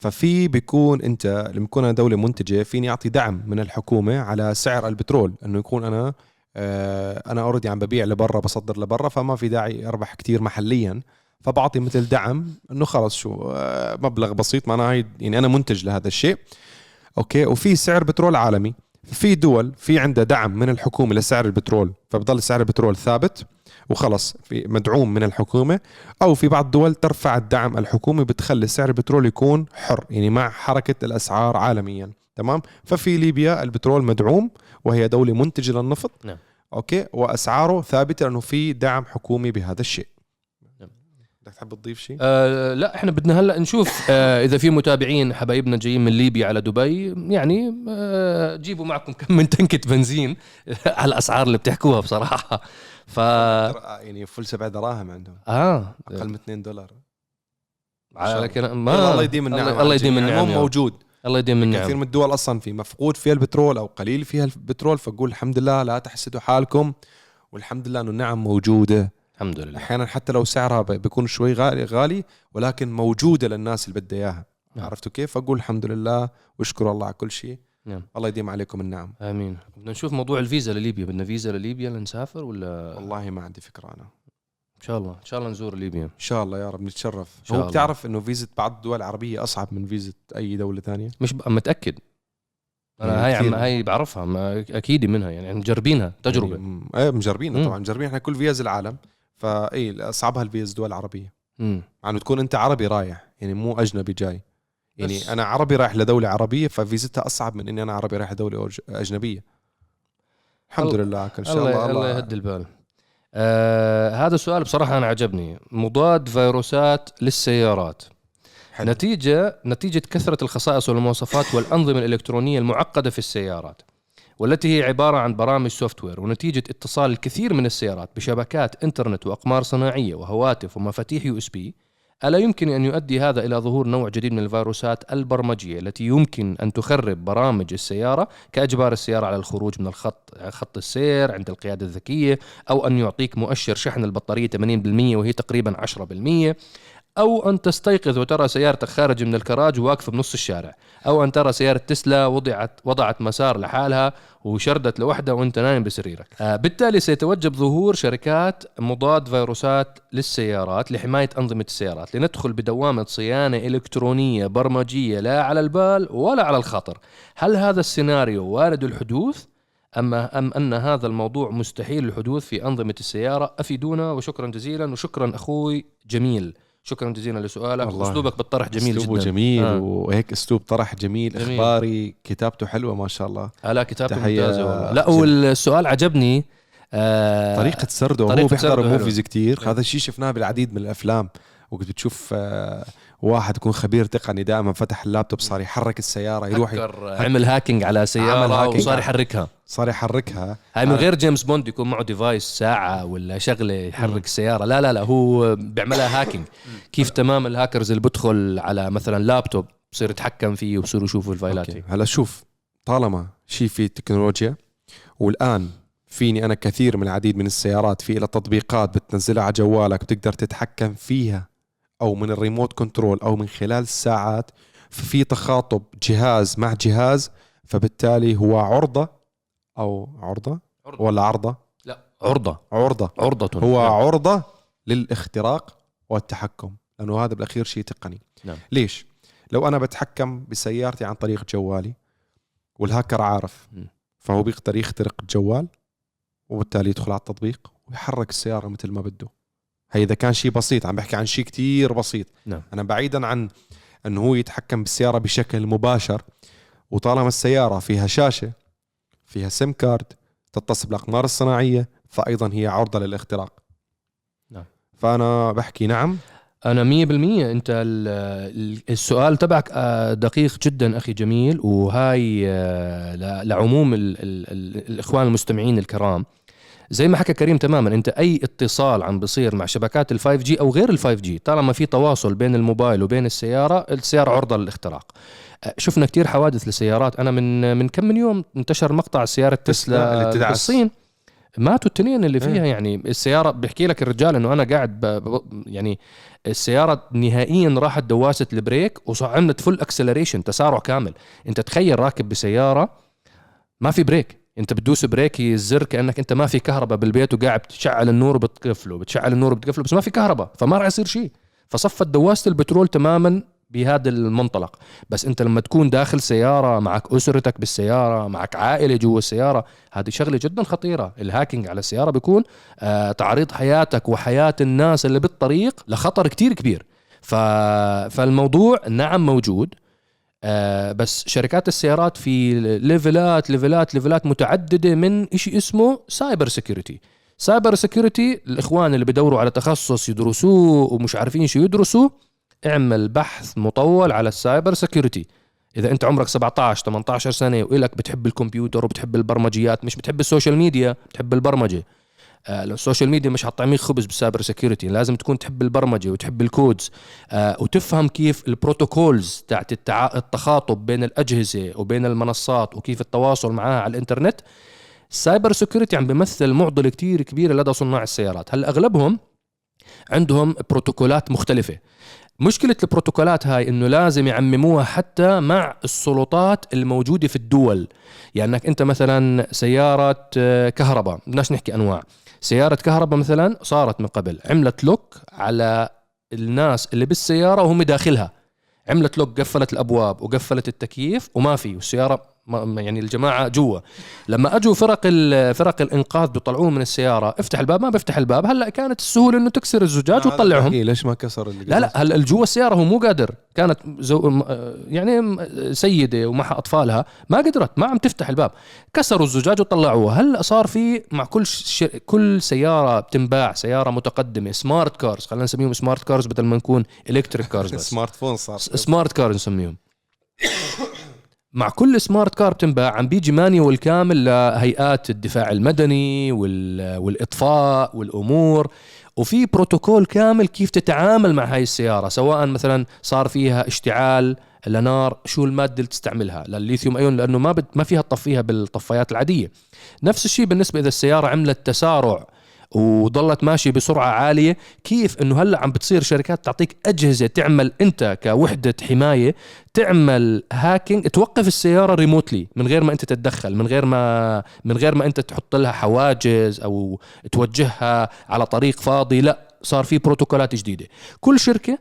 ففي بيكون أنت لما يكون أنا دولة منتجة فيني أعطي دعم من الحكومة على سعر البترول. إنه يكون أنا آه، أنا already عم ببيع لبرا بصدر لبرا فما في داعي أربح كتير محليا. فبعطي مثل دعم إنه خلص شو آه، مبلغ بسيط. معناها هي يعني أنا منتج لهذا الشيء. أوكي؟ وفي سعر بترول عالمي. في دول في عندها دعم من الحكومة لسعر البترول. فبضل سعر البترول ثابت. وخلص في مدعوم من الحكومة أو في بعض الدول ترفع الدعم الحكومي بتخلي سعر البترول يكون حر يعني مع حركة الأسعار عالميا تمام؟ ففي ليبيا البترول مدعوم وهي دولة منتجة للنفط
نعم.
أوكي؟ وأسعاره ثابتة لأنه في دعم حكومي بهذا الشيء.
نعم.
بدك تحب تضيف شيء؟
آه لا إحنا بدنا هلأ نشوف آه إذا في متابعين حبايبنا جايين من ليبيا على دبي يعني آه جيبوا معكم كم من تنكة بنزين على الأسعار اللي بتحكوها بصراحة. ف
يعني فل سبع دراهم عندهم.
آه.
أقل من 2 دولار.
على كلام
ما الله يديم النعم
الله- يديم النعم رب.
موجود.
الله يديم
كثير
النعم
من الدول أصلا في مفقود فيها البترول أو قليل فيها البترول فقول الحمد لله لا تحسدوا حالكم والحمد لله إنه النعم موجودة.
الحمد لله.
أحيانا حتى لو سعرها بيكون شوي غالي غالي ولكن موجودة للناس اللي بدها إياها.
نعم.
عرفتوا كيف؟ فقول الحمد لله واشكروا الله على كل شيء.
نعم.
الله يديم عليكم النعم.
آمين. بدنا نشوف موضوع الفيزا لليبيا. بدنا فيزا لليبيا لنسافر ولا؟
والله ما عندي فكرة أنا.
إن شاء الله. إن شاء الله نزور ليبيا.
إن شاء الله يا رب نتشرف.
إن شاء
هو
الله.
بتعرف إنه فيزا بعض الدول العربية أصعب من فيزا أي دولة ثانية؟
مش بقى متأكد. أنا
يعني
هاي عم. هاي بعرفها. ما أكيد منها. يعني مجربينها. تجربة.
يعني إيه مجربينها. طبعا. مجربين. إحنا كل فيز العالم. فاي أصعبها الفيز الدول العربيه
امم
يعني تكون أنت عربي رايح. يعني مو أجنبي جاي. يعني أنا عربي رايح لدولة عربية ففيزتها أصعب من إني أنا عربي رايح لدولة أجنبية. الحمد
الله-
لله ان شاء
الله
الله
الله يهدي البال. آه هذا السؤال بصراحة أنا عجبني. مضاد فيروسات للسيارات.
حلو.
نتيجه نتيجة كثرة الخصائص والمواصفات والأنظمة الإلكترونية المعقدة في السيارات والتي هي عبارة عن برامج software ونتيجة اتصال الكثير من السيارات بشبكات إنترنت وأقمار صناعية وهواتف ومفاتيح USB ألا يمكن أن يؤدي هذا إلى ظهور نوع جديد من الفيروسات البرمجية التي يمكن أن تخرب برامج السيارة كإجبار السيارة على الخروج من الخط خط السير عند القيادة الذكية أو أن يعطيك مؤشر شحن البطارية 80% وهي تقريبا 10% أو أن تستيقظ وترى سيارتك خارج من الكراج وواقفة بنص الشارع أو أن ترى سيارة تسلا وضعت وضعت مسار لحالها وشردت لوحدها وأنت نايم بسريرك. آه بالتالي سيتوجب ظهور شركات مضاد فيروسات للسيارات لحماية أنظمة السيارات لندخل بدوامة صيانة إلكترونية برمجية لا على البال ولا على الخاطر هل هذا السيناريو وارد الحدوث؟ أما أم أن هذا الموضوع مستحيل الحدوث في أنظمة السيارة؟ أفيدونا وشكرا جزيلا وشكرا أخوي جميل. شكرا جزيلا لسؤالك
والله.
أسلوبك بالطرح جميل
أسلوبه
جدا
جميل
آه.
وهيك أسلوب طرح جميل,
جميل.
إخباري كتابته حلوة ما شاء الله
لا كتابته
تحية
ممتازة والله لا. والسؤال عجبني آه
طريقة سرده هو
طريقة
بيحضر
سرده حلو.
movies كتير
نعم.
هذا الشيء شفناه بالعديد من الأفلام وكنت بتشوف آه، واحد يكون خبير تقني دائما فتح اللابتوب صار يحرك السيارة يروح
حكر عمل hacking على
عمل
سيارة
hacking.
وصار يحركها.
صار يحركها.
هاي من
آه.
غير جيمس بوند يكون معه device ساعة ولا شغلة يحرك السيارة. لا لا لا هو بيعملها hacking كيف تمام الهاكرز اللي بدخل على مثلا لابتوب بصير يتحكم فيه وبصيروا يشوفوا الفايلات.
هلا شوف طالما شيء في تكنولوجيا والآن فيني أنا كثير من العديد من السيارات في لها تطبيقات بتنزلها على جوالك بتقدر تتحكم فيها. أو من الريموت كنترول أو من خلال الساعات ففي تخاطب جهاز مع جهاز فبالتالي هو عرضة أو عرضة
عرضة.
ولا عرضة
لا عرضة
عرضة
عرضة
هو
نعم.
عرضة للاختراق والتحكم لأنه هذا بالأخير شيء تقني
نعم.
ليش لو أنا بتحكم بسيارتي عن طريق جوالي والهاكر عارف
م.
فهو بيقدر يخترق الجوال وبالتالي يدخل على التطبيق ويحرك السيارة مثل ما بده هي إذا كان شيء بسيط عم بحكي عن شيء كتير بسيط.
نعم.
أنا بعيدا عن انه هو يتحكم بالسيارة بشكل مباشر وطالما السيارة فيها شاشة فيها سيم كارد تتصل بالأقمار الصناعية فايضا هي عرضة للاختراق.
نعم.
فأنا بحكي نعم.
أنا مية بالمية. أنت ال- ال- السؤال تبعك آه، دقيق جدا أخي جميل وهاي آه، لعموم ال ال ال الإخوان المستمعين الكرام. زي ما حكى كريم تماما أنت أي اتصال عم بصير مع شبكات ال 5 G أو غير ال 5 G طالما في تواصل بين الموبايل وبين السيارة السيارة عرضة للاختراق. آه، شفنا كتير حوادث لسيارات. أنا من من كم من يوم انتشر مقطع سيارة
تسلا.
بالصين. ماتوا التنين اللي فيها
إيه.
يعني السيارة. بيحكي لك الرجال إنه أنا قاعد ب... ب... يعني السيارة نهائيا راحت دواسة ال brake وعملت full acceleration تسارع كامل. أنت تخيل راكب بسيارة ما في brake. انت بتدوس brake الزر كأنك انت ما في كهرباء بالبيت وقاعد بتشعل النور وبتقفله بتشعل النور وبتقفله بس ما في كهرباء فما راح يصير شيء. فصفت دواسة البترول تماما بهذا المنطلق. بس انت لما تكون داخل سيارة معك أسرتك بالسيارة معك عائلة جوا السيارة هذه شغلة جدا خطيرة. ال hacking على السيارة بيكون آه تعريض حياتك وحياة الناس اللي بالطريق لخطر كتير كبير. ف... فالموضوع نعم موجود آه بس شركات السيارات في level ات level ات level ات متعددة من شيء اسمه cyber security cyber security الإخوان اللي بدوروا على تخصص يدرسوه ومش عارفين شو يدرسوا اعمل بحث مطول على ال cyber security إذا أنت عمرك 17 18 سنة وإلك بتحب الكمبيوتر وبتحب البرمجيات مش بتحب ال social media بتحب البرمجة. ال social media مش حتطعميك خبز بال cyber security لازم تكون تحب البرمجة وتحب ال codes آه وتفهم كيف ال protocols تاعت. التخاطب بين الأجهزة وبين المنصات وكيف التواصل معها على الإنترنت. ال cyber security عم بيمثل معضلة كتير كبيرة لدى صناع السيارات. هلا أغلبهم عندهم بروتوكولات مختلفة. مشكلة البروتوكولات هاي إنه لازم يعمموها حتى مع السلطات الموجودة في الدول. يعني إنك أنت مثلا سيارة آه، كهرباء بدناش نحكي أنواع. سيارة كهرباء مثلا صارت من قبل. عملت لوك على الناس اللي بالسيارة وهم داخلها. عملت لوك قفلت الأبواب وقفلت التكييف وما في. والسيارة يعني الجماعة جوا. لما أجوا فرق فرق الإنقاذ بيطلعوهم من السيارة افتح الباب ما بيفتح الباب. هلأ كانت السهولة إنه تكسر الزجاج وتطلعهم
ليش ما كسر اللي
لا لا هلأ جوا السيارة هو مو قادر. كانت زو يعني سيدة ومعها أطفالها ما قدرت ما عم تفتح الباب. كسروا الزجاج وطلعوها. هلأ صار في مع كل ش... كل سيارة بتنباع سيارة متقدمة smart cars خلينا نسميهم smart cars بدل ما نكون electric cars
smart phone صار.
smart cars نسميهم. مع كل smart car بتنباع عم بيجي manual كامل لهيئات الدفاع المدني والإطفاء والأمور وفي بروتوكول كامل كيف تتعامل مع هاي السيارة سواء مثلا صار فيها اشتعال لنار شو المادة اللي تستعملها؟ للليثيوم أيون لأنه ما بد ما فيها تطفيها بالطفايات العادية. نفس الشيء بالنسبة إذا السيارة عملت تسارع وضلت ماشي بسرعة عالية. كيف إنه هلأ عم بتصير شركات تعطيك أجهزة تعمل أنت كوحدة حماية تعمل هاكينج توقف السيارة ريموتلي من غير ما أنت تتدخل من غير ما من غير ما أنت تحط لها حواجز أو توجهها على طريق فاضي. لأ صار في بروتوكولات جديدة. كل شركة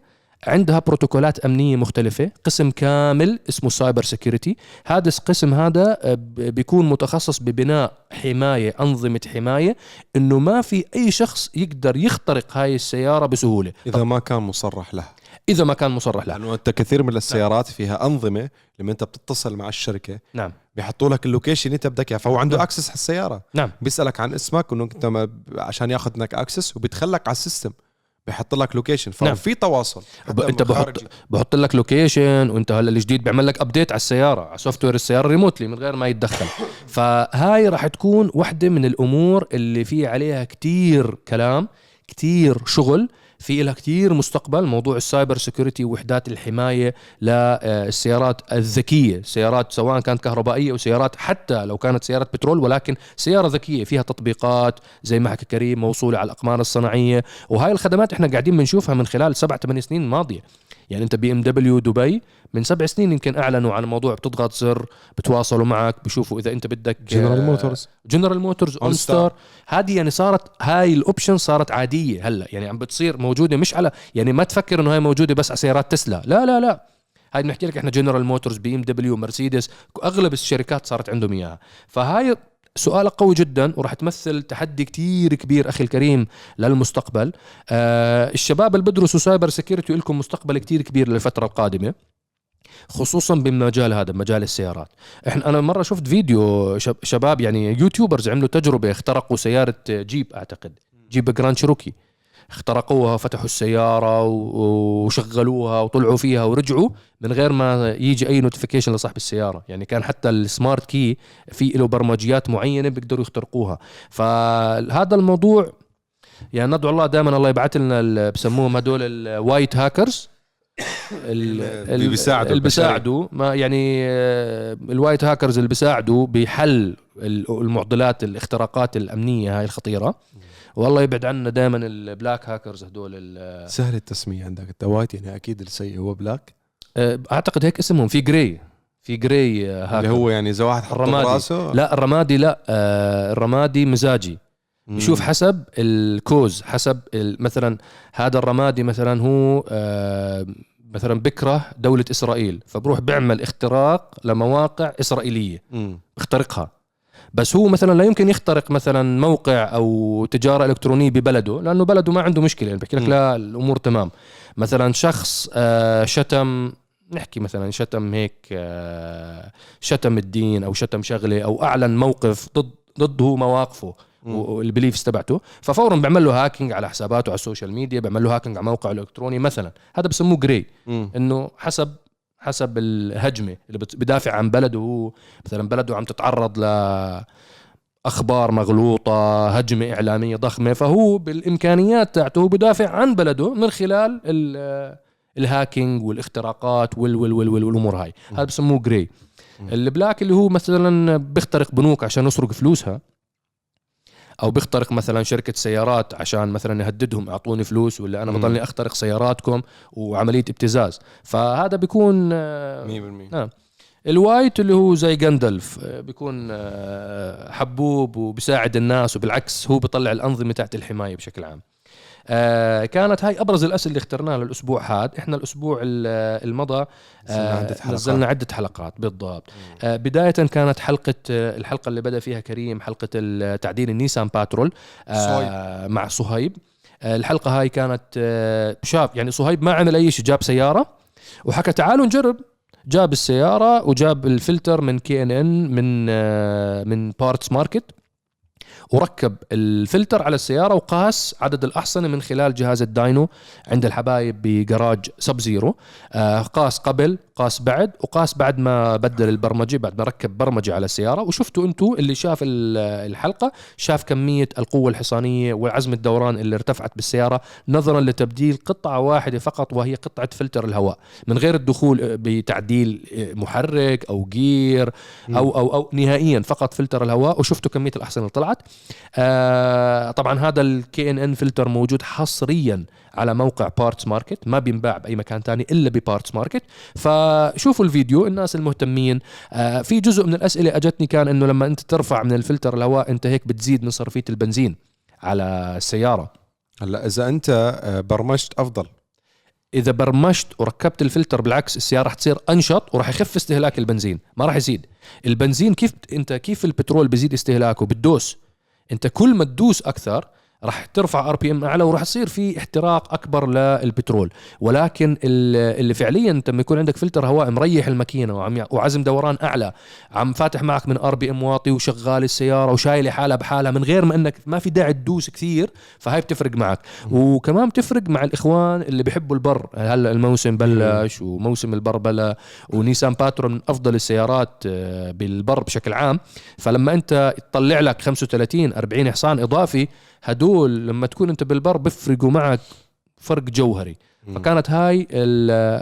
عندها بروتوكولات أمنية مختلفة قسم كامل اسمه cyber security هذا القسم هذا آه، بيكون متخصص ببناء حماية أنظمة حماية إنه ما في أي شخص يقدر يخترق هاي السيارة بسهولة.
إذا ما كان مصرح له
إذا ما كان مصرح له
لأنه أنت كثير من السيارات فيها أنظمة لما أنت بتتصل مع الشركة
نعم.
بيحطوا لك ال location أنت بدك إياه فهو عنده نعم. access على السيارة.
نعم.
بيسألك عن اسمك وإنه أنت عشان ياخذ منك access وبيدخلك على ال system. بحط لك location ففي نعم. في تواصل
أنت بحط بحط لك location وأنت هلا الجديد بيعمل لك update على السيارة على software السيارة remotely من غير ما يتدخل فهاي راح تكون واحدة من الأمور اللي في عليها كتير كلام كتير شغل في لها كثير مستقبل موضوع ال cyber security وحدات الحماية للسيارات الذكية سيارات سواء كانت كهربائية أو سيارات حتى لو كانت سياره بترول ولكن سيارة ذكية فيها تطبيقات زي ما حكى كريم موصولة على الأقمار الصناعية. وهاي الخدمات إحنا قاعدين بنشوفها من خلال سبع ثمان سنين ماضية. يعني انت BMW دبي من سبع سنين يمكن اعلنوا عن موضوع بتضغط زر بتواصلوا معك بشوفوا إذا انت بدك
General
Motors General Motors OnStar هذه يعني صارت هاي ال option صارت عادية هلا يعني عم بتصير موجودة مش على يعني ما تفكر إنه هاي موجودة بس على سيارات تسلا. لا لا لا. هاي بنحكي لك إحنا General Motors BMW مرسيدس أغلب الشركات صارت عندهم إياها. فهاي سؤال قوي جدا وراح تمثل تحدي كتير كبير أخي الكريم للمستقبل. آه الشباب اللي بدرسوا cyber security لكم مستقبل كتير كبير للفترة القادمة خصوصا بمجال هذا بمجال السيارات. إحنا أنا مرة شفت فيديو شباب يعني YouTubers عملوا تجربة اخترقوا سيارة جيب أعتقد Jeep Grand Cherokee اخترقوها فتحوا السيارة وشغلوها وطلعوا فيها ورجعوا من غير ما يجي أي notification لصاحب السيارة. يعني كان حتى ال smart key في له برمجيات معينة بيقدروا يخترقوها. فهذا الموضوع يعني ندعو الله دائما الله يبعث لنا بسموهم هدول ال white hackers
اللي بيساعدوا
اللي بيساعدوا. ما يعني آه، ال white hackers اللي بيساعدوا بحل ال- المعضلات الاختراقات الأمنية هاي الخطيرة. والله يبعد عنا دائما ال black hackers هدول
سهل التسمية عندك انت white يعني أكيد السيء هو black
آه، أعتقد هيك اسمهم في جراي في جراي آه، هاكر
اللي هو يعني إذا واحد حط
الرمادي.
راسه
لا الرمادي لا آه، الرمادي مزاجي. بشوف حسب الكوز حسب مثلا هذا الرمادي مثلا هو مثلا بكرة دولة إسرائيل فبروح بيعمل اختراق لمواقع إسرائيلية.
مم.
بيخترقها بس هو مثلا لا يمكن يخترق مثلا موقع أو تجارة إلكترونية ببلده لأنه بلده ما عنده مشكلة يعني بحكي لك. لا الأمور تمام مثلا شخص آه، شتم نحكي مثلا شتم هيك آه، شتم الدين أو شتم شغلة أو أعلن موقف ضد ضده مواقفه.
وال
beliefs تبعته ففورا بيعمل له hacking على حساباته على ال social media بيعمل له hacking على موقعه الإلكتروني مثلا هذا بسموه gray
مم.
إنه حسب حسب الهجمة اللي بدافع عن بلده. هو مثلا بلده عم تتعرض ل أخبار مغلوطة هجمة إعلامية ضخمة فهو بالإمكانيات تاعته بدافع عن بلده من خلال ال- ال hacking والاختراقات وال وال وال وال والأمور هاي. هذا بسموه gray ال black اللي هو مثلا بيخترق بنوك عشان يسرق فلوسها. أو بيخترق مثلا شركة سيارات عشان مثلا يهددهم اعطوني فلوس ولا
أنا.
بضلني أخترق سياراتكم وعملية ابتزاز. فهذا بيكون آه،
100%
نعم. ال white اللي هو زي Gandalf آه، بيكون آه، حبوب وبيساعد الناس وبالعكس هو بيطلع الأنظمة تحت الحماية بشكل عام. آه، كانت هاي أبرز الأسئلة اللي اخترناها للأسبوع هذا. إحنا الأسبوع ال- المضى
نزلنا
آه،
عدة حلقات.
نزلنا عدة حلقات بالضبط. آه، بداية كانت حلقة آه، الحلقة اللي بدأ فيها كريم حلقة ال- تعديل ال Nissan Patrol آه، مع صهيب. آه، الحلقة هاي كانت آه، شاب يعني صهيب ما عمل أي شيء جاب سيارة وحكى تعالوا نجرب. جاب السيارة وجاب الفلتر من K&N من آه، من Parts Market. وركب الفلتر على السيارة وقاس عدد الأحصنة من خلال جهاز ال dyno عند الحبايب بجراج Sub Zero. آه، قاس قبل قاس بعد وقاس بعد ما بدل البرمجة بعد ما ركب برمجة على السيارة وشفتوا أنتوا اللي شاف ال- الحلقة شاف كمية القوة الحصانية وعزم الدوران اللي ارتفعت بالسيارة نظرا لتبديل قطعة واحدة فقط وهي قطعة فلتر الهواء. من غير الدخول بتعديل محرك أو جير أو أو أو نهائيا فقط فلتر الهواء. وشفتوا كمية الأحصنة اللي طلعت. آه طبعا هذا ال K&N فلتر موجود حصريا. على موقع Parts Market ما بينباع بأي مكان تاني إلا ب Parts Market فشوفوا الفيديو الناس المهتمين. آه في جزء من الأسئلة أجتني كان إنه لما أنت ترفع من الفلتر الهواء أنت هيك بتزيد من صرفية البنزين على السيارة.
هلا إذا أنت آه، برمجت أفضل.
إذا برمجت وركبت الفلتر بالعكس السيارة رح تصير أنشط وراح يخف استهلاك البنزين. ما راح يزيد. البنزين كيف أنت كيف البترول بيزيد استهلاكه؟ بالدوس أنت كل ما تدوس أكثر راح ترفع RPM أعلى وراح يصير في احتراق أكبر للبترول. ولكن ال- اللي فعليا انت لما يكون عندك فلتر هواء مريح الماكينة وعم وعزم دوران أعلى عم فاتح معك من RPM واطي وشغال السيارة وشايله حالها بحالها من غير ما إنك ما في داعي تدوس كثير فهاي بتفرق معك. وكمان بتفرق مع الإخوان اللي بيحبوا البر. هلأ الموسم بلش وموسم البر بلا ونيسان باترول من أفضل السيارات آه، بالبر بشكل عام. فلما أنت تطلع لك 35 40 حصان إضافي هدول لما تكون انت بالبر بيفرقوا معك فرق جوهري. فكانت هاي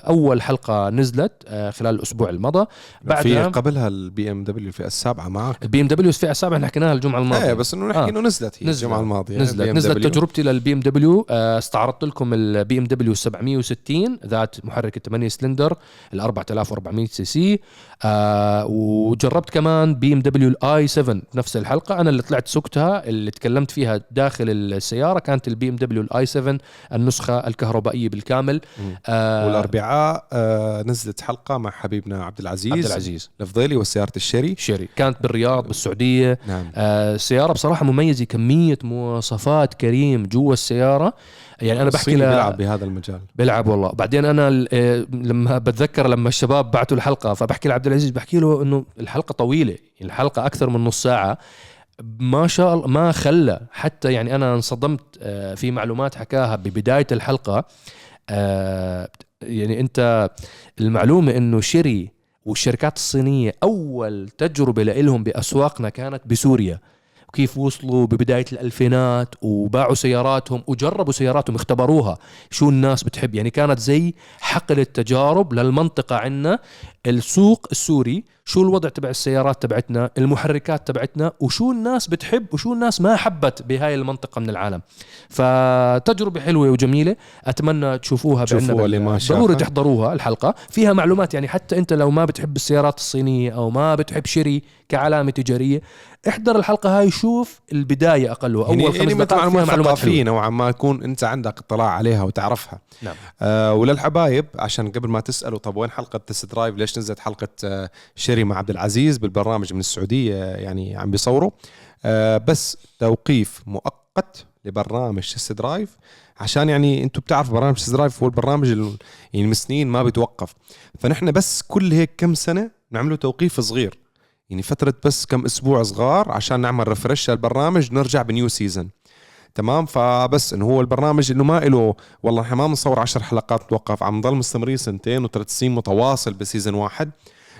أول حلقة نزلت آه، خلال الأسبوع المضى.
في
بعدها
قبلها ال BMW الفئه السابعة معك.
ال BMW الفئه السابعة إحنا حكيناها الجمعة الماضية.
إيه بس إنه نحكي
آه.
إنه نزلت هي
نزلت.
الجمعة الماضية
نزلت.
BMW.
نزلت تجربتي لل BMW آه، استعرضت لكم ال BMW 760 ذات محرك 8 سلندر ال 4400 سي سي آه، وجربت كمان BMW ال i7 نفس الحلقة. أنا اللي طلعت سكتها اللي تكلمت فيها داخل السيارة كانت ال BMW ال i7 النسخة الكهربائية بالكامل.
مم.
آه،
والأربعاء آه نزلت حلقة مع حبيبنا عبد العزيز.
عبد العزيز.
الفضيلي وسياره الشري
شيري. كانت بالرياض بالسعودية.
نعم.
آه، السياره بصراحة مميزة كمية مواصفات كريم جوا السيارة. يعني أنا بحكي
الصيني
ل-
بيلعب بهذا المجال.
بيلعب والله. بعدين أنا آه، لما بتذكر لما الشباب بعتوا الحلقة فبحكي لعبد العزيز بحكي له إنه الحلقة طويلة الحلقة أكثر من نص ساعة. ما شاء الله ما خلى حتى يعني أنا انصدمت آه، في معلومات حكاها ببداية الحلقة. آه، يعني أنت المعلومة إنه شيري والشركات الصينية أول تجربة لهم بأسواقنا كانت بسوريا. وكيف وصلوا ببداية الألفينات وباعوا سياراتهم وجربوا سياراتهم اختبروها. شو الناس بتحب؟ يعني كانت زي حقل التجارب للمنطقة عنا السوق السوري شو الوضع تبع السيارات تبعتنا؟ المحركات تبعتنا؟ وشو الناس بتحب؟ وشو الناس ما حبت بهاي المنطقة من العالم؟ فتجربة حلوة وجميلة. أتمنى تشوفوها بعنا. ضروري تحضروها الحلقة. فيها معلومات يعني حتى أنت لو ما بتحب السيارات الصينية أو ما بتحب شيري كعلامة تجارية احضر الحلقة هاي شوف البداية أقل وأول
يعني
خمس
يعني
دقائق فيها
معلومات
معلومات حلوة.
نوعا ما يكون أنت عندك اطلاع عليها وتعرفها.
نعم.
آه وللحبايب عشان قبل ما تسألوا طب وين حلقة test drive ليش نزلت حلقة آه شيري مع عبد العزيز بالبرنامج من السعودية يعني عم بيصوروا. آه بس توقيف مؤقت لبرنامج test drive عشان يعني أنتم بتعرفوا برنامج test drive هو البرنامج ال- يعني من سنين ما بيتوقف. فنحن بس كل هيك كم سنة نعمله توقيف صغير. يعني فترة بس كم أسبوع صغار عشان نعمل refresh للبرنامج نرجع ب new season تمام؟ فبس إنه هو البرنامج إنه ما له والله إحنا ما بنصور عشر حلقات توقف عم نضل مستمرين سنتين وثلاث سنين متواصل ب season واحد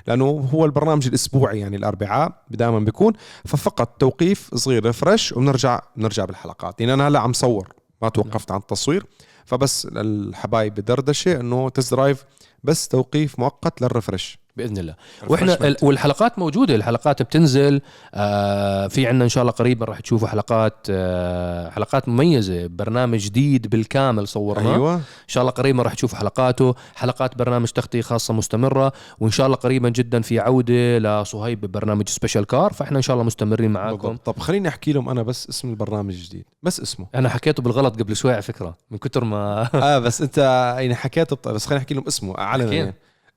لأنه هو البرنامج الأسبوعي يعني الأربعاء دائما بيكون ففقط توقيف صغير refresh وبنرجع بنرجع بالحلقات. يعني أنا هلأ عم صور ما توقفت عن التصوير فبس الحبايب بدردشة إنه test drive بس توقيف مؤقت لل
refresh بإذن الله وإحنا ال- والحلقات موجودة الحلقات بتنزل آه في عندنا إن شاء الله قريبا راح تشوفوا حلقات آه حلقات مميزة برنامج جديد بالكامل صورناه
أيوه
إن شاء الله قريبا راح تشوفوا حلقاته حلقات برنامج تغطية خاصة مستمرة وإن شاء الله قريبا جدا في عودة لصهيب ببرنامج special car فإحنا إن شاء الله مستمرين معاكم
بالضبط. طب خليني أحكي لهم أنا بس اسم البرنامج الجديد بس اسمه
أنا حكيته بالغلط قبل شوي على فكرة من كتر ما
آه بس أنت يعني حكيت الط- بس خليني أحكي لهم اسمه
أعلن.
يعني.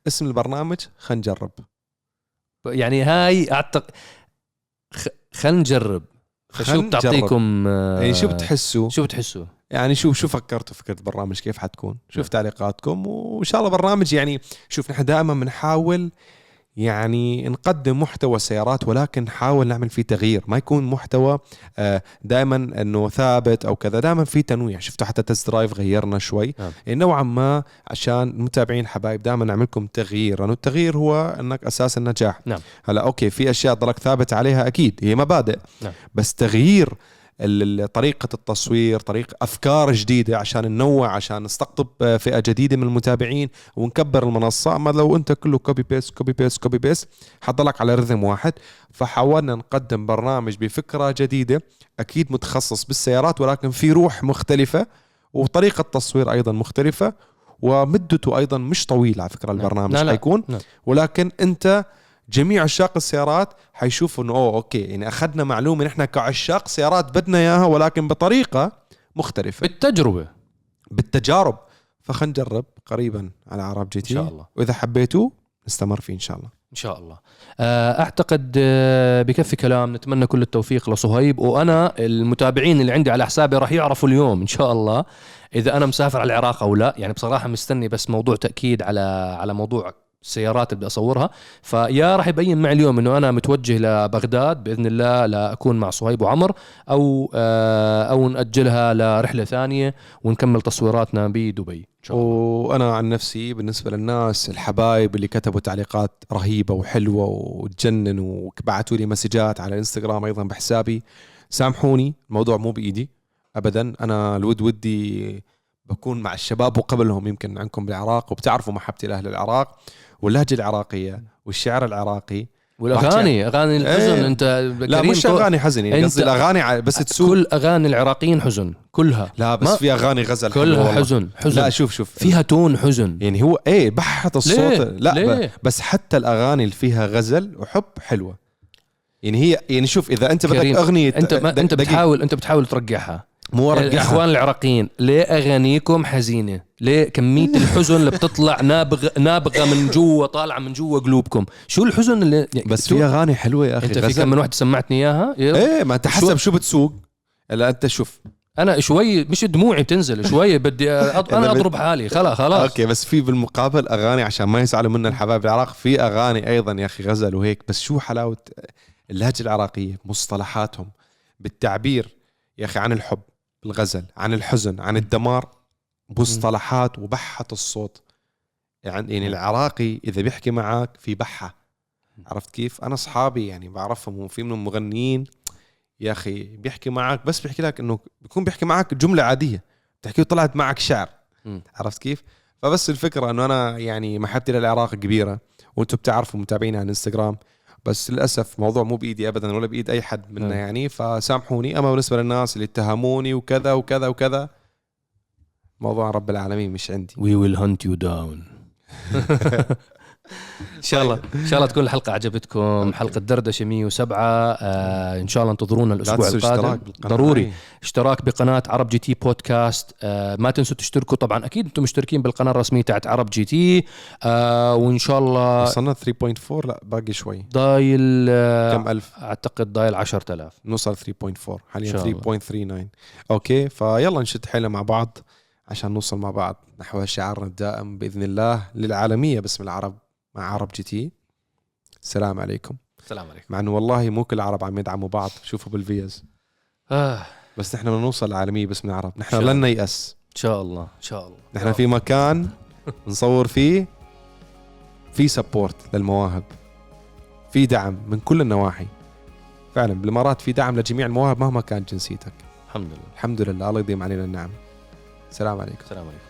اسم البرنامج خلينا نجرب.
يعني هاي اعتقد خ... خلينا نجرب.
خلينا
بتعطيكم آه،
يعني شو بتحسوا؟
شو بتحسوا؟
يعني شو شو فكرتوا فكرة البرنامج؟ كيف حتكون؟ شوف تعليقاتكم وإن شاء الله برنامج يعني شوف نحن دائما بنحاول يعني نقدم محتوى سيارات ولكن نحاول نعمل فيه تغيير. ما يكون محتوى دائما إنه ثابت أو كذا دائما في تنويع. شفتوا حتى test drive غيرنا شوي. يعني نوعا ما عشان المتابعين حبايب دائما نعمل لكم تغيير. لأنه التغيير هو إنك أساس النجاح.
نعم.
هلا أوكي في أشياء ضلك ثابت عليها أكيد. هي مبادئ.
نعم.
بس تغيير طريقة التصوير طريقة أفكار جديدة عشان ننوع عشان نستقطب آه، فئة جديدة من المتابعين ونكبر المنصة أما لو أنت كله copy paste copy paste copy paste حضلك على رذم واحد فحاولنا نقدم برنامج بفكرة جديدة أكيد متخصص بالسيارات ولكن في روح مختلفة وطريقة تصوير أيضا مختلفة ومدته أيضا مش طويلة على فكرة
نعم.
البرنامج
لا، لا.
حيكون
نعم.
ولكن أنت جميع عشاق السيارات حيشوفوا إنه أوه أوكي يعني أخذنا معلومة نحن كعشاق سيارات بدنا إياها ولكن بطريقة مختلفة.
بالتجربة.
بالتجارب. فخلينا نجرب قريبا على عرب جي تي.
إن شاء الله.
وإذا حبيتوا نستمر فيه إن شاء الله.
إن شاء الله. آه، أعتقد آه، بكفي كلام نتمنى كل التوفيق لصهيب. وأنا المتابعين اللي عندي على حسابي راح يعرفوا اليوم إن شاء الله إذا أنا مسافر على العراق أو لا. يعني بصراحة مستني بس موضوع تأكيد على على موضوع السيارات اللي بدي أصورها. فيا راح يبين معي اليوم إنه أنا متوجه لبغداد بإذن الله لاكون مع صهيب وعمر أو آه، أو نأجلها لرحلة ثانية ونكمل تصويراتنا بدبي.
وأنا عن نفسي بالنسبة للناس الحبايب اللي كتبوا تعليقات رهيبة وحلوة وتجنن وبعثوا لي مسجات على الانستغرام أيضا بحسابي سامحوني الموضوع مو بإيدي ابدا. أنا الود ودي بكون مع الشباب وقبلهم يمكن عندكم بالعراق وبتعرفوا محبتي لاهل العراق واللهجة العراقية والشعر العراقي
والأغاني أغاني الحزن
إيه.
أنت
لا مش أغاني حزن يعني قصدي الأغاني بس تسوق
كل أغاني العراقيين حزن كلها
لا بس
ما-
في أغاني غزل
كلها. حزن حزن
لا شوف شوف
فيها تون حزن
يعني هو إيه بحت الصوت
ليه؟
لا
ليه؟
بس حتى الأغاني اللي فيها غزل وحب حلوة يعني هي يعني شوف إذا أنت بدك أغنية
أنت ما
أنت.
بتحاول أنت بتحاول ترجعها
مو
الإخوان العراقيين ليه أغانيكم حزينة؟ ليه كمية الحزن اللي بتطلع نابغه نابغة من جوا طالعة من جوا قلوبكم؟ شو الحزن اللي
بس
تو-
في أغاني حلوة يا أخي
أنت في. كم من وحده سمعتني إياها؟
إيه ما أنت
شو-
حسب شو بتسوق. لا أنت شوف.
أنا شوي مش دموعي بتنزل شوي بدي أض...
أنا
أضرب حالي خلاص خلاص.
أوكي بس في بالمقابل أغاني عشان ما يزعلوا منا الحبايب العراق في أغاني أيضا يا أخي غزل وهيك بس شو حلاوة اللهجة العراقية؟ مصطلحاتهم بالتعبير يا أخي عن الحب. بالغزل عن الحزن عن الدمار مصطلحات وبحة الصوت. يعني يعني العراقي إذا بيحكي معك في بحة. عرفت كيف؟ أنا أصحابي يعني بعرفهم وفي منهم مغنيين. يا أخي بيحكي معك بس بيحكي لك إنه بيكون بيحكي معك جملة عادية. بتحكي طلعت معك شعر. عرفت كيف؟ فبس الفكرة إنه أنا يعني محبتي للعراق كبيرة. وأنتم بتعرفوا متابعيني على الإنستغرام. بس للأسف موضوع مو بإيدي ابدا ولا بإيد أي حد منا
نعم.
يعني. فسامحوني. أما بالنسبة للناس اللي اتهموني وكذا وكذا وكذا موضوع رب العالمين مش عندي.
we will hunt you down إن شاء الله. إن شاء الله تكون الحلقة عجبتكم. حلقة دردشة 107 آه إن شاء الله انتظرونا
لا الأسبوع
القادم. ضروري. اشتراك بقناة عرب GT بودكاست. آه ما تنسوا تشتركوا. طبعا أكيد أنتم مشتركين بالقناة الرسمية تاعت عرب GT. آه وإن شاء الله
وصلنا 3.4 لا باقي شوي.
ضايل آه
كم ألف؟
أعتقد ضايل 10000
نوصل 3.4 حاليا
إن شاء الله.
3.39 أوكي فيلا نشد حيلنا مع بعض عشان نوصل مع بعض. نحو شعارنا الدائم بإذن الله للعالمية باسم العرب. مع عرب GT. السلام عليكم.
السلام عليكم.
مع إنه والله مو كل العرب عم يدعموا بعض. شوفوا بالفيز.
آه.
بس نحن بدنا نوصل للعالميه باسم العرب. نحن لن نيأس.
إن شاء الله. إن شاء الله.
نحن في مكان نصور فيه. في support للمواهب. في دعم من كل النواحي. فعلا بالإمارات في دعم لجميع المواهب مهما كانت جنسيتك.
الحمد لله.
الحمد لله. الله يديم علينا النعم. السلام عليكم.
السلام عليكم.